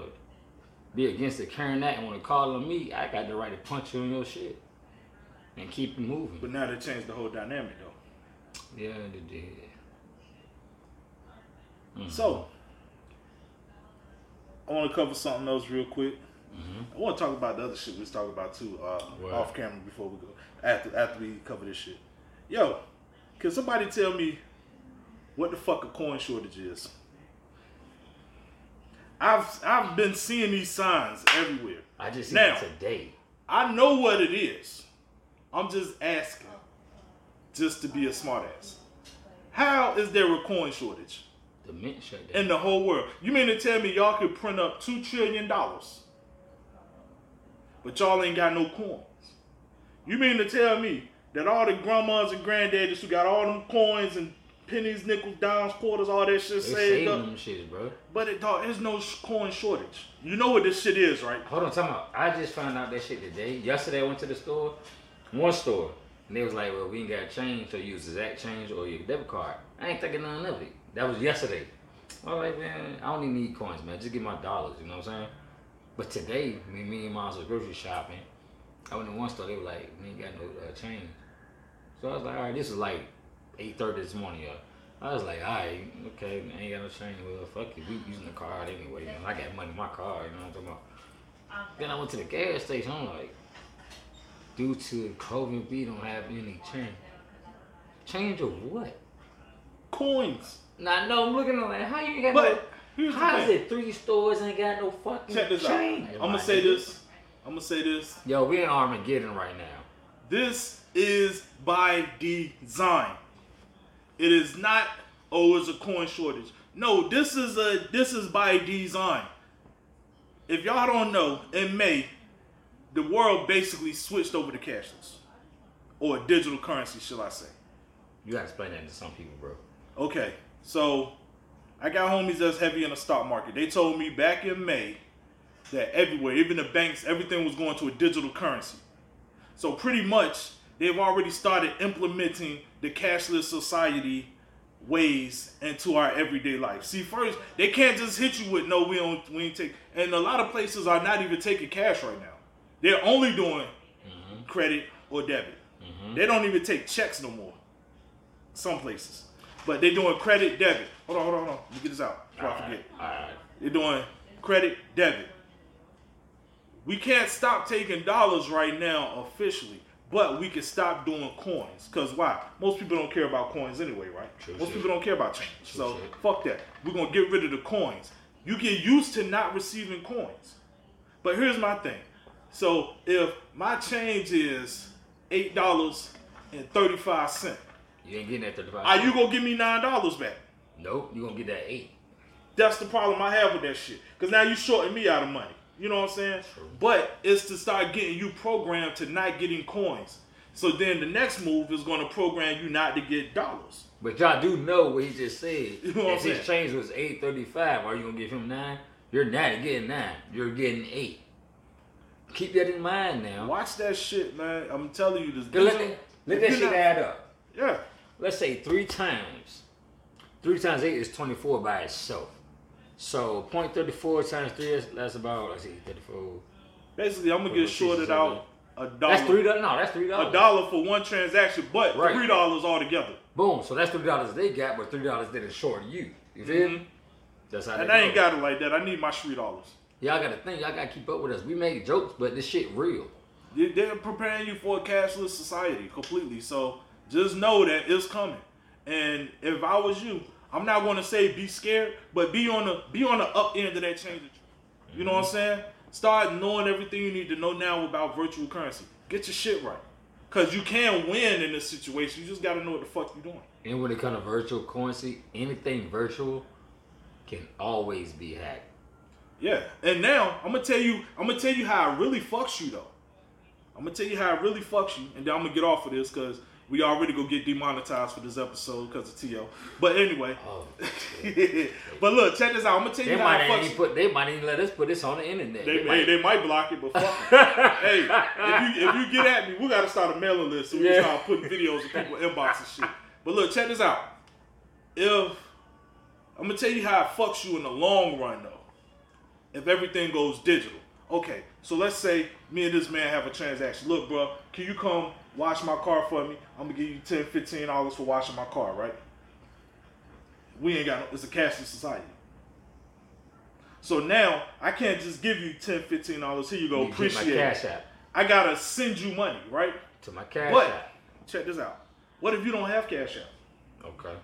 S2: be against it, carrying that, and want to call on me, I got the right to punch you in your shit and keep moving.
S1: But now they changed the whole dynamic though.
S2: yeah, they did. Mhm.
S1: So, I want to cover something else real quick.
S2: Mhm.
S1: I want to talk about the other shit we was talking about too, uh, off camera before we go. After after we cover this shit, yo, can somebody tell me what the fuck a coin shortage is? I've I've been seeing these signs everywhere.
S2: I just
S1: Now-
S2: today.
S1: I know what it is. I'm just asking, just to be a smartass. How is there a coin shortage?
S2: The mint shut down.
S1: in the whole world. You mean to tell me y'all could print up two trillion dollars, but y'all ain't got no coins? You mean to tell me that all the grandmas and granddaddies who got all them coins and pennies, nickels, dimes, quarters, all that shit
S2: They
S1: saved
S2: saving
S1: up,
S2: them shits, bro.
S1: but it dog, there's no coin shortage. You know what this shit is, right?
S2: Hold on, time out. I just found out that shit today. Yesterday I went to the store, one store, and they was like, well, we ain't got change, so use exact change or your debit card. I ain't thinking none of it. That was yesterday. I was like, man, I don't even need coins, man. Just give my dollars, you know what I'm saying? But today, me, me and mom was grocery shopping. I went to one store, they were like, we ain't got no uh, change. So I was like, all right, this is like 8.30 this morning, y'all. I was like, all right, okay, I ain't got no change. Well, fuck it, we using the card anyway. Know, I got money in my card, you know what I'm talking about? Then I went to the gas station. I'm like, due to COVID, we don't have any change. Change of what?
S1: Coins.
S2: Nah, no, I'm looking at like, how you ain't got
S1: But
S2: no? How is it three stores ain't got no fucking
S1: Check this out.
S2: change?
S1: I'm gonna say this. I'm gonna say this.
S2: Yo, we in Armageddon right now.
S1: This is by design. It is not oh it's a coin shortage. No, this is a this is by design. If y'all don't know, in May, the world basically switched over to cashless. Or digital currency, shall I say.
S2: You gotta explain that to some people, bro.
S1: Okay, so I got homies that's heavy in the stock market. They told me back in May that everywhere, even the banks, everything was going to a digital currency. So pretty much they've already started implementing the cashless society ways into our everyday life. See, first they can't just hit you with no, we don't, we ain't take. And a lot of places are not even taking cash right now. They're only doing mm-hmm. credit or debit. Mm-hmm. They don't even take checks no more. Some places, but they're doing credit debit. Hold on, hold on, hold on. Let me get this out before I forget.
S2: Alright.
S1: They're doing credit debit. We can't stop taking dollars right now officially, but we can stop doing coins. Cause why? Most people don't care about coins anyway, right?
S2: True
S1: Most
S2: shit.
S1: people don't care about change.
S2: True
S1: so
S2: shit.
S1: fuck that. We're gonna get rid of the coins. You get used to not receiving coins. But here's my thing. So if my change is eight dollars and thirty-five cent,
S2: You ain't getting that 35.
S1: are you gonna give me nine dollars back?
S2: Nope, you gonna get that eight.
S1: That's the problem I have with that shit. Cause now you shorting me out of money. You know what I'm saying?
S2: True.
S1: But it's to start getting you programmed to not getting coins. So then the next move is gonna program you not to get dollars.
S2: But y'all do know what he just said. *laughs*
S1: You know what I'm
S2: if his
S1: saying?
S2: change was eight thirty five, are you gonna give him nine? You're not getting nine. You're getting eight. Keep that in mind now.
S1: Watch that shit, man. I'm telling you this.
S2: Let, that- let that shit
S1: not-
S2: add up.
S1: Yeah.
S2: Let's say three times. Three times eight is twenty four by itself. So 0.34 times three is that's about let's see, thirty four.
S1: Basically, I'm gonna get shorted out a dollar.
S2: That's three dollars. No, that's three dollars.
S1: a dollar for one transaction, but
S2: Right.
S1: three dollars altogether.
S2: Boom. So that's three dollars they got, but three dollars didn't short you. You feel me? That's how.
S1: Mm-hmm. And I ain't got it like that. I need my three dollars.
S2: Y'all gotta think. Y'all gotta keep up with us. We make jokes, but this shit real.
S1: They- They're preparing you for a cashless society completely. So just know that it's coming. And if I was you, I'm not going to say be scared, but be on the be on the up end of that change. You know what I'm mm-hmm. saying? Start knowing everything you need to know now about virtual currency. Get your shit right, cause you can win in this situation. You just got to know what the fuck you're doing.
S2: And when it comes to virtual currency, anything virtual can always be hacked.
S1: Yeah. And now I'm gonna tell you, I'm gonna tell you how it really fucks you though. I'm gonna tell you how it really fucks you, and then I'm gonna get off of this because we already go get demonetized for this episode because of To. But anyway,
S2: Oh, *laughs*
S1: but look, check this out. I'm gonna tell
S2: they
S1: you how it fucks you.
S2: put. They might even let us put this on the internet.
S1: They,
S2: They
S1: hey,
S2: might-
S1: they might block it, but fuck. *laughs* hey, if you if you get at me, we gotta start a mailing list so we
S2: Yeah.
S1: can start putting videos in people's inbox and shit. But look, check this out. If I'm gonna tell you how it fucks you in the long run though, if everything goes digital. Okay, so let's say me and this man have a transaction. Look, bro, can you come wash my car for me? I'm gonna give you 10 15 dollars for washing my car, right? We ain't got no, it's a cashless society. So now I can't just give you 10 15 dollars. Here you go,
S2: You get my
S1: appreciate
S2: cash
S1: it.
S2: app
S1: I gotta send you money, right?
S2: to my cash
S1: But
S2: app.
S1: check this out. What if you don't have cash app?
S2: Okay.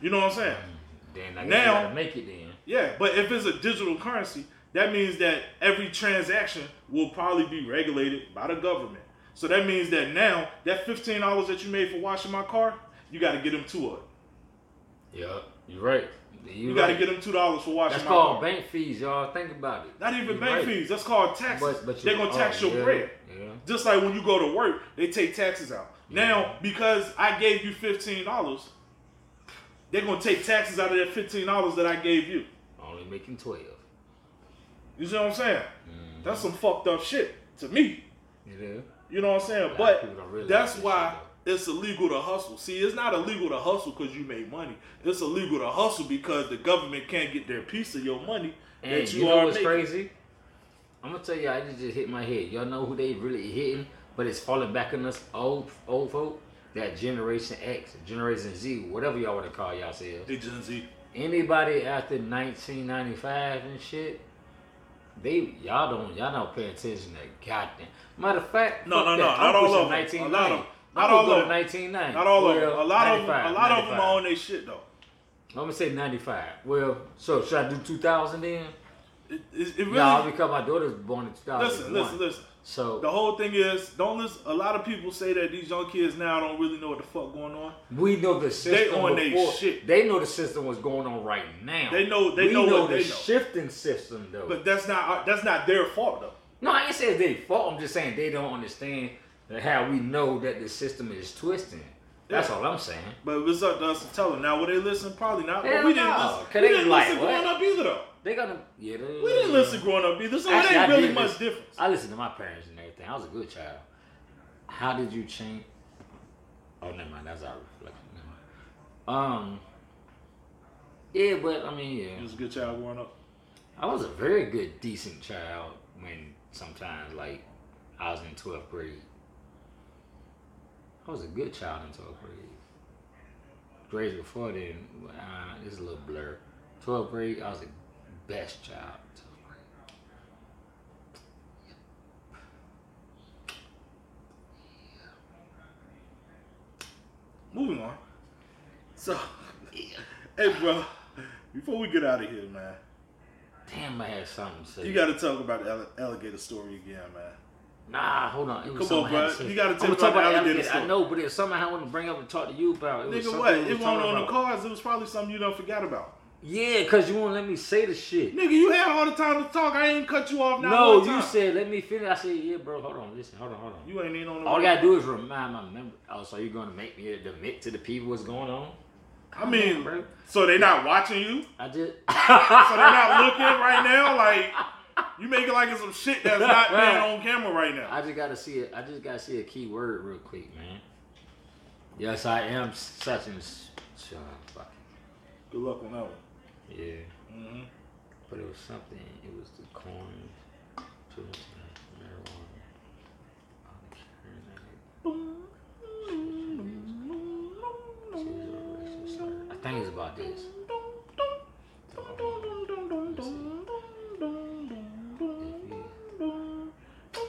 S1: You know what I'm saying? Mm-hmm.
S2: Then I
S1: now,
S2: gotta make it then.
S1: Yeah, but if it's a digital currency, that means that every transaction will probably be regulated by the government. So that means that now that fifteen dollars that you made for washing my car, you got to get them two of it.
S2: Yeah, you're right. You
S1: You got to
S2: right.
S1: get them two dollars for washing
S2: That's
S1: my
S2: called
S1: car.
S2: bank fees, y'all. Think about it.
S1: Not even
S2: You
S1: bank
S2: right.
S1: fees. That's called taxes.
S2: But, but
S1: They're gonna tax
S2: oh,
S1: your
S2: yeah,
S1: bread.
S2: Yeah.
S1: Just like when you go to work, they take taxes out. Now, because I gave you fifteen dollars, they're gonna take taxes out of that fifteen dollars that I gave you.
S2: Only making twelve.
S1: You see what I'm saying?
S2: Mm-hmm.
S1: That's some fucked up shit to me.
S2: You know?
S1: You know what I'm saying? But that's why
S2: shit,
S1: it's illegal to hustle. See, it's not illegal to hustle because you make money. It's illegal to hustle because the government can't get their piece of your money
S2: And
S1: that
S2: you,
S1: you,
S2: know
S1: are
S2: what's
S1: making.
S2: crazy? I'm gonna tell you, I just, just hit my head. Y'all know who they really hitting, but it's falling back on us old old folk. That Generation X, Generation Z, whatever y'all want to call yourselves.
S1: They Gen Z.
S2: Anybody after 1995 and shit, they y'all don't y'all don't paying attention to goddamn. Matter of fact,
S1: No, no, no,
S2: that.
S1: not
S2: I'm
S1: all of them. A
S2: 1990.
S1: lot of-
S2: I'm
S1: not all of them.
S2: 1990.
S1: Not all of them. A lot of them. A lot of them are on their shit though.
S2: I'm gonna say 95. Well, so should I do 2000 then?
S1: It, it, it really.
S2: No, because my daughter's born in 2001.
S1: listen, listen, listen.
S2: So
S1: The whole thing is, don't listen. A lot of people say that these young kids now don't really know what the fuck going on.
S2: we know the system.
S1: on they
S2: before-
S1: shit.
S2: They know the system was going on right now.
S1: They know- they
S2: we
S1: know
S2: know
S1: what
S2: the
S1: they know.
S2: shifting system though.
S1: But that's not uh, that's not their fault though.
S2: No, I ain't saying it's their fault. I'm just saying they don't understand how we know that the system is twisting. That's
S1: Yeah.
S2: all I'm saying.
S1: But it's up to us to tell them. Now, will they listen? Probably not.
S2: Hell
S1: but we didn't
S2: no,
S1: listen.
S2: 'cause
S1: We
S2: they
S1: didn't
S2: like,
S1: listen
S2: what?
S1: growing up either though.
S2: They gonna yeah. They,
S1: We didn't listen growing up either, so
S2: Actually,
S1: it ain't really much difference.
S2: I listened to my parents and everything. I was a good child. How did you change? Oh, never mind. That's our reflection. Never mind. Um. Yeah, but I mean, yeah.
S1: You was a good child growing up.
S2: I was a very good, decent child when sometimes like I was in twelfth grade. I was a good child in twelfth grade. Grades before then, uh, it's a little blur. Twelfth grade, I was the best child. in 12th grade.
S1: Moving on. So, hey, bro, before we get out of here, man,
S2: Damn, I had something to say.
S1: you got to talk about the alligator story again, man.
S2: Nah, hold on. It was
S1: Come on,
S2: something I had
S1: bro. You gotta
S2: I'm
S1: tell
S2: gonna
S1: me
S2: talk
S1: about
S2: about
S1: the alligator
S2: alligator. I know, but it's something I want to bring up and talk to you about. It
S1: Nigga, what? It
S2: was
S1: wasn't on the cards. It was probably something you don't forgot about.
S2: Yeah, because you won't let me say the shit.
S1: Nigga, you had all the time to talk. I ain't cut you off now.
S2: no, you said let me finish. I said, yeah, bro. Hold on, listen, hold on, hold on.
S1: you ain't even on the.
S2: All I gotta do is remind my member. Oh, so you're gonna make me admit to the people what's going on?
S1: I mean,
S2: bro.
S1: so they not watching you.
S2: I just. *laughs*
S1: So they're not looking right now. Like you making like it's some shit that's not *laughs* being on camera right now.
S2: I just gotta see it. I just gotta see a key word real quick, man. Yes, I am such and such.
S1: Good luck on that one.
S2: Yeah.
S1: hmm
S2: But it was something. It was the corn, children, marijuana. I think it's about this.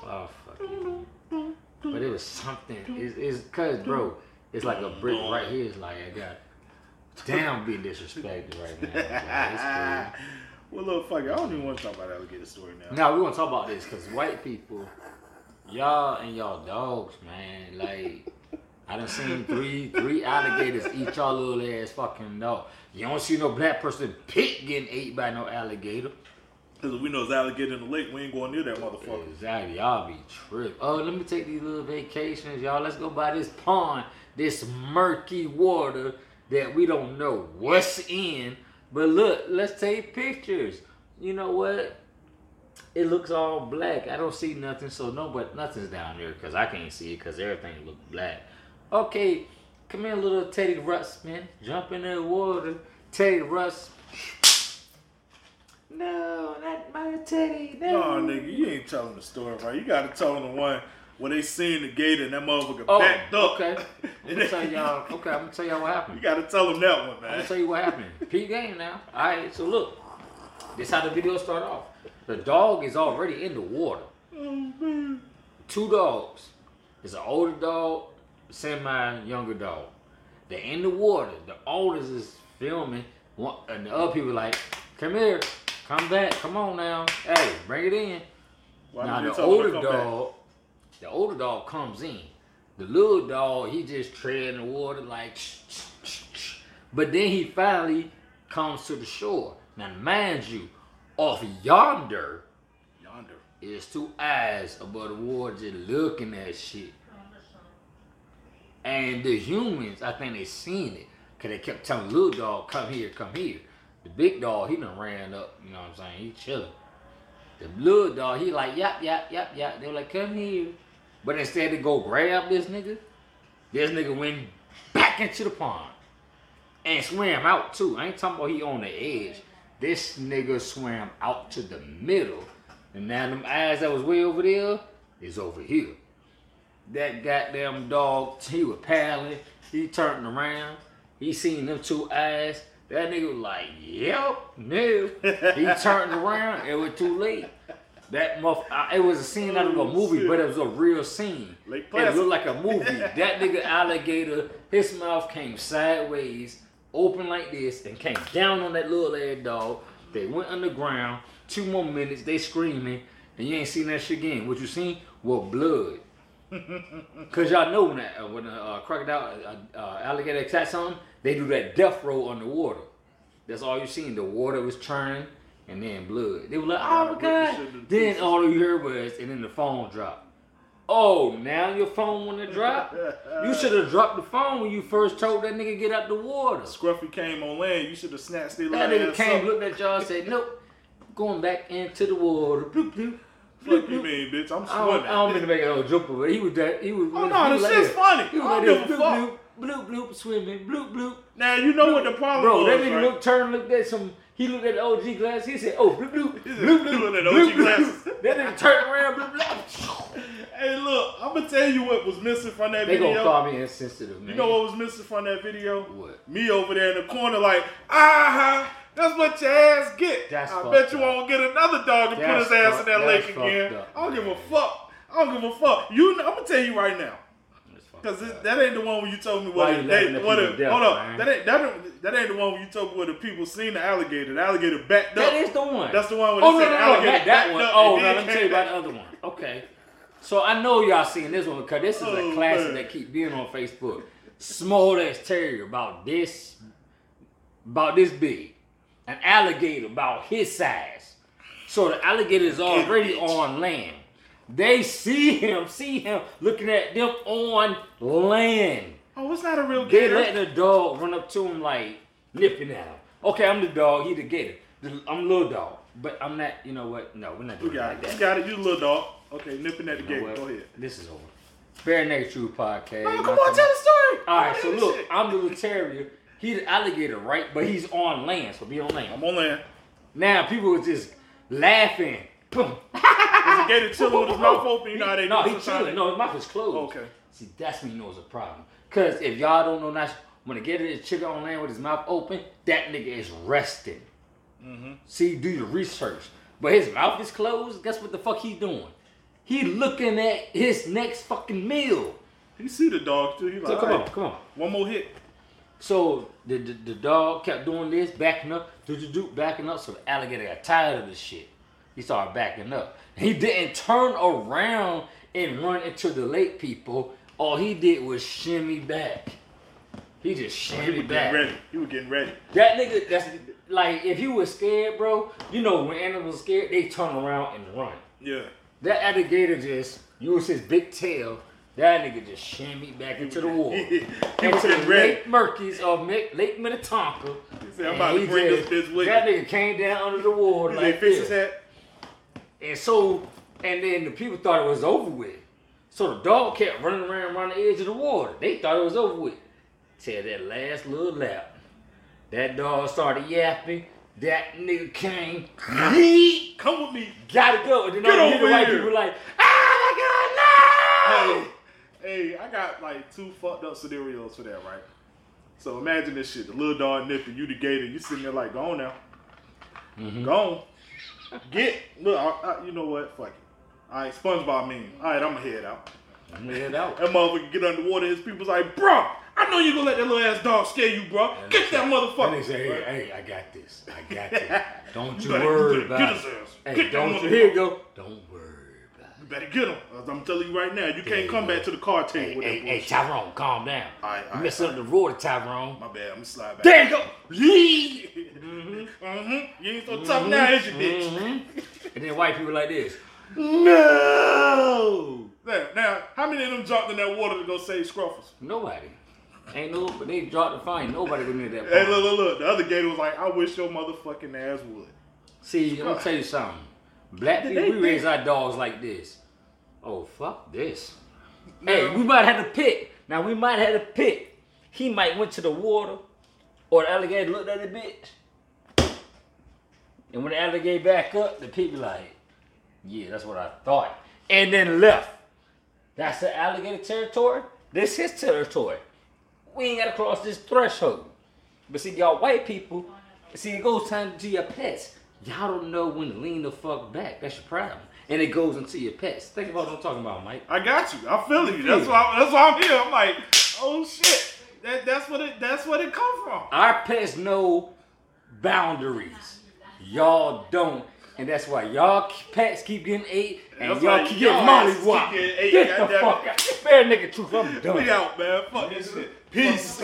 S2: Oh fuck it. But it was something. It's, it's cause bro, it's like a brick right here. It's like I got. Damn, being disrespected right now. *laughs*
S1: Well, look, fuck it. I don't even want to talk about alligator story now.
S2: Now we want to talk about this because white people, y'all and y'all dogs, man. Like I done seen three three alligators eat y'all little ass fucking dog. You don't see no black person pig getting ate by no alligator.
S1: Because we know it's alligator in the lake. We ain't going near that motherfucker.
S2: Exactly, y'all be tripping. Oh, let me take these little vacations, y'all. Let's go by this pond, this murky water that we don't know what's in. But look, let's take pictures. You know what? It looks all black. I don't see nothing, so no, but nothing's down there because I can't see it because everything look black. Okay, come here, little Teddy Ruxpin. Jump in the water. Teddy Russ. No, not my Teddy.
S1: No, nigga, you ain't telling the story right. You gotta tell them the one where they seen the gator and that motherfucker
S2: Oh,
S1: backed up.
S2: okay. *laughs* I'm gonna tell y'all. Okay, I'm gonna tell y'all what happened.
S1: You gotta tell them that one, man.
S2: I'm gonna tell you what happened. *laughs* Peep game now. All right, so look, this how the video start off. The dog is already in the water.
S1: Oh, man.
S2: Two dogs. It's an older dog, semi younger dog. They're in the water. The oldest is filming, one, and the other people like, "Come here, come back, come on now, hey, bring it in."
S1: Why
S2: now the
S1: tell them to
S2: older
S1: dog. back?
S2: The older dog comes in. The little dog, he just tread in the water like, but then he finally comes to the shore. Now, mind you, off yonder
S1: Yonder.
S2: is two eyes above the water just looking at shit. And the humans, I think they seen it. Cause they kept telling the little dog, come here, come here. The big dog, he done ran up, you know what I'm saying? He chilling. The little dog, he like, yap, yap, yap, yap. They were like, come here. But instead to go grab this nigga, this nigga went back into the pond. And swam out too. I ain't talking about he on the edge. This nigga swam out to the middle. And now them eyes that was way over there is over here. That goddamn dog, he was paddling. He turned around. He seen them two eyes. That nigga was like, yep, no. He turned around. It was too late. That muff, uh, it was a scene out of a
S1: Oh,
S2: movie, but it was a real scene.
S1: Lake
S2: It looked like a movie. *laughs* that nigga alligator, his mouth came sideways, open like this, and came down on that little ass dog. They went underground. Two more minutes, they screaming, and you ain't seen that shit again. What you seen was blood. *laughs* Cause y'all know when that, uh, when a uh, crocodile, uh, uh, alligator attacks something, they do that death roll underwater. That's all you seen. The water was churning and then blood. They were like, oh my
S1: Gotta rip the
S2: god. Then all you heard was, and then the phone dropped. Oh, now your phone wanna drop? You should have dropped the phone when you first told that nigga get out the water.
S1: Scruffy came on land. You should have snatched their
S2: That nigga came, looked at y'all, said, nope, going back into the water. Bloop, bloop.
S1: Fuck you mean, bitch? I'm
S2: I don't,
S1: swimming.
S2: I don't mean to make it no joke, but he was that. He was.
S1: Oh, no,
S2: like
S1: shit's funny.
S2: He was
S1: I
S2: like
S1: don't
S2: this.
S1: give a
S2: Bloop,
S1: fuck.
S2: bloop, bloop, bloop, swimming, bloop, bloop.
S1: Now you know what the problem
S2: Bro,
S1: was,
S2: that nigga
S1: right?
S2: looked, turned, looked at some. He looked at the OG glass. He said, "Oh, bloop, bloop, bloop, bloop,
S1: looked at
S2: bloop,
S1: OG
S2: bloop."
S1: glasses. *laughs*
S2: That nigga turned around, bloop, bloop.
S1: Hey, look, I'm gonna tell you what was missing from that video.
S2: They
S1: video.
S2: gonna call me insensitive, man.
S1: You know what was missing from that video?
S2: What?
S1: Me over there in the corner, like, ah, that's what your ass get.
S2: That's
S1: I
S2: fucked
S1: bet you
S2: up.
S1: won't get another dog and put
S2: That's
S1: his ass in
S2: fucked-
S1: that
S2: that's
S1: lake
S2: fucked
S1: again.
S2: up,
S1: I don't give a
S2: man.
S1: fuck. I don't give a fuck. You, I'm gonna tell you right now. Cause
S2: up.
S1: that ain't the one where you told me what they, what the,
S2: death,
S1: hold up.
S2: man?
S1: That ain't that, ain't that ain't the one where you told me where the people seen the alligator. The alligator backed up.
S2: is the one.
S1: That's the one where
S2: Oh
S1: they
S2: no,
S1: said
S2: no, no,
S1: alligator
S2: that, that one. Oh no, let me tell you about the other one. Okay. So I know y'all seen this one because this is
S1: Oh,
S2: a classic
S1: man.
S2: that keep being on Facebook. Small ass terrier about this, about this big, an alligator about his size. So the alligator is already on land. They see him, see him looking at them on land.
S1: Oh, it's not a real gator.
S2: They
S1: gator.
S2: letting the dog run up to him like nipping at him. Okay, I'm the dog. He the gator. I'm little dog, but I'm not. You know what? No, we're not
S1: You
S2: doing it
S1: got
S2: like
S1: it.
S2: that.
S1: You got it. You little dog. Okay, nipping at the
S2: You
S1: gate. Go ahead.
S2: This is over. Bare Naked True Podcast.
S1: No, come on, tell the story.
S2: All right, so look,
S1: shit.
S2: I'm the little terrier. He's the alligator, right? But he's on land, so be on land.
S1: I'm on land.
S2: Now people are just laughing. Boom. *laughs* *laughs*
S1: Gator chilling with his mouth open? You know how they
S2: no,
S1: do sometimes?
S2: chilling. No, his mouth is closed.
S1: Okay.
S2: See, that's when you know it's a problem. Cause if y'all don't know that, when a gator is chilling on land with his mouth open, that nigga is resting.
S1: Mm-hmm.
S2: See, do your research. But his mouth is closed. Guess what the fuck he's doing? He looking at his next fucking meal.
S1: He see the dog too. He like,
S2: So come
S1: "All
S2: on, come on.
S1: one more hit.
S2: So the, the the dog kept doing this, backing up, do do do, backing up. So the alligator got tired of this shit. He started backing up. He didn't turn around and run into the lake people. All he did was shimmy back. He just oh,
S1: He
S2: shimmy
S1: was
S2: back.
S1: getting ready. He was getting ready.
S2: That nigga, that's like if you was scared, bro. You know when animals are scared, they turn around and run.
S1: Yeah.
S2: That alligator just used his big tail. That nigga just shimmy back into the water. *laughs*
S1: he
S2: into
S1: was
S2: the
S1: ready.
S2: Lake Murkeys or Lake, Lake Minnetonka.
S1: He said, I'm about to bring
S2: just-
S1: this bitch with
S2: That nigga came down under the *laughs* water
S1: He
S2: like
S1: said, fix
S2: this.
S1: his head.
S2: And so, and then the people thought it was over with. So the dog kept running around around the edge of the water. They thought it was over with. Till that last little lap. That dog started yapping. That nigga came.
S1: Come with me.
S2: Gotta go. And then
S1: Get
S2: all you hear
S1: over
S2: the white
S1: here.
S2: people like, oh my god, no!
S1: Hey, hey, I got like two fucked up scenarios for that, right? So imagine this shit: the little dog nipping, you the gator, you sitting there like, go on now,
S2: Mm-hmm.
S1: go on, get look. I, I, you know what? Fuck it. All right, SpongeBob meme. All right, I'm gonna head out.
S2: I'm gonna head out.
S1: That motherfucker get underwater. His people's like, bro, I know you gonna let that little ass dog scare you, bro. Get that
S2: And
S1: motherfucker.
S2: they say, hey, hey, I got this. I got *laughs* this. Don't you
S1: better-
S2: worry
S1: you better
S2: about
S1: get
S2: it.
S1: his ass.
S2: Hey,
S1: Get
S2: don't you,
S1: motherfucker.
S2: here you go. Don't worry about
S1: You
S2: it.
S1: Better get him. I'm telling you right now, you can't
S2: you
S1: come back to the car table
S2: Hey,
S1: with
S2: hey,
S1: that
S2: hey. Tyrone, calm down.
S1: All right, all
S2: you messing up the water, Tyrone.
S1: My bad. I'm gonna slide back.
S2: There you go.
S1: Mm-hmm. Mm-hmm. You ain't so tough now, is you, bitch?
S2: Mhm. And then white people like this. No.
S1: Now, now, how many of them jumped in that water to go save Scruffles?
S2: Nobody. Ain't no, but they dropped the fine. Nobody go near that.
S1: Hey, look, look, look. The other gator was like, I wish your motherfucking ass would.
S2: See, I'm gonna tell you something. Black people, we raise our dogs like this. Oh, fuck this. Hey, we might have to pick. Now, we might have to pick. He might went to the water, or the alligator looked at the bitch. And when the alligator back up, the people like, yeah, that's what I thought. And then left. That's the alligator territory. This his territory. We ain't gotta cross this threshold. But see, y'all white people, see, it goes time to your pets. Y'all don't know when to lean the fuck back. That's your problem. And it goes into your pets. Think about what I'm talking about, Mike.
S1: I got you. I'm feeling you. That's why. That's why I'm here. I'm like, oh shit. That, that's what it. That's what it come from.
S2: Our pets know boundaries. Y'all don't. And that's why y'all pets keep getting ate and
S1: That's
S2: y'all keep getting molly
S1: asses
S2: wop.
S1: keep
S2: Get the fuck out. Fair nigga truth, I'm done.
S1: We out, man. Fuck this shit. Peace.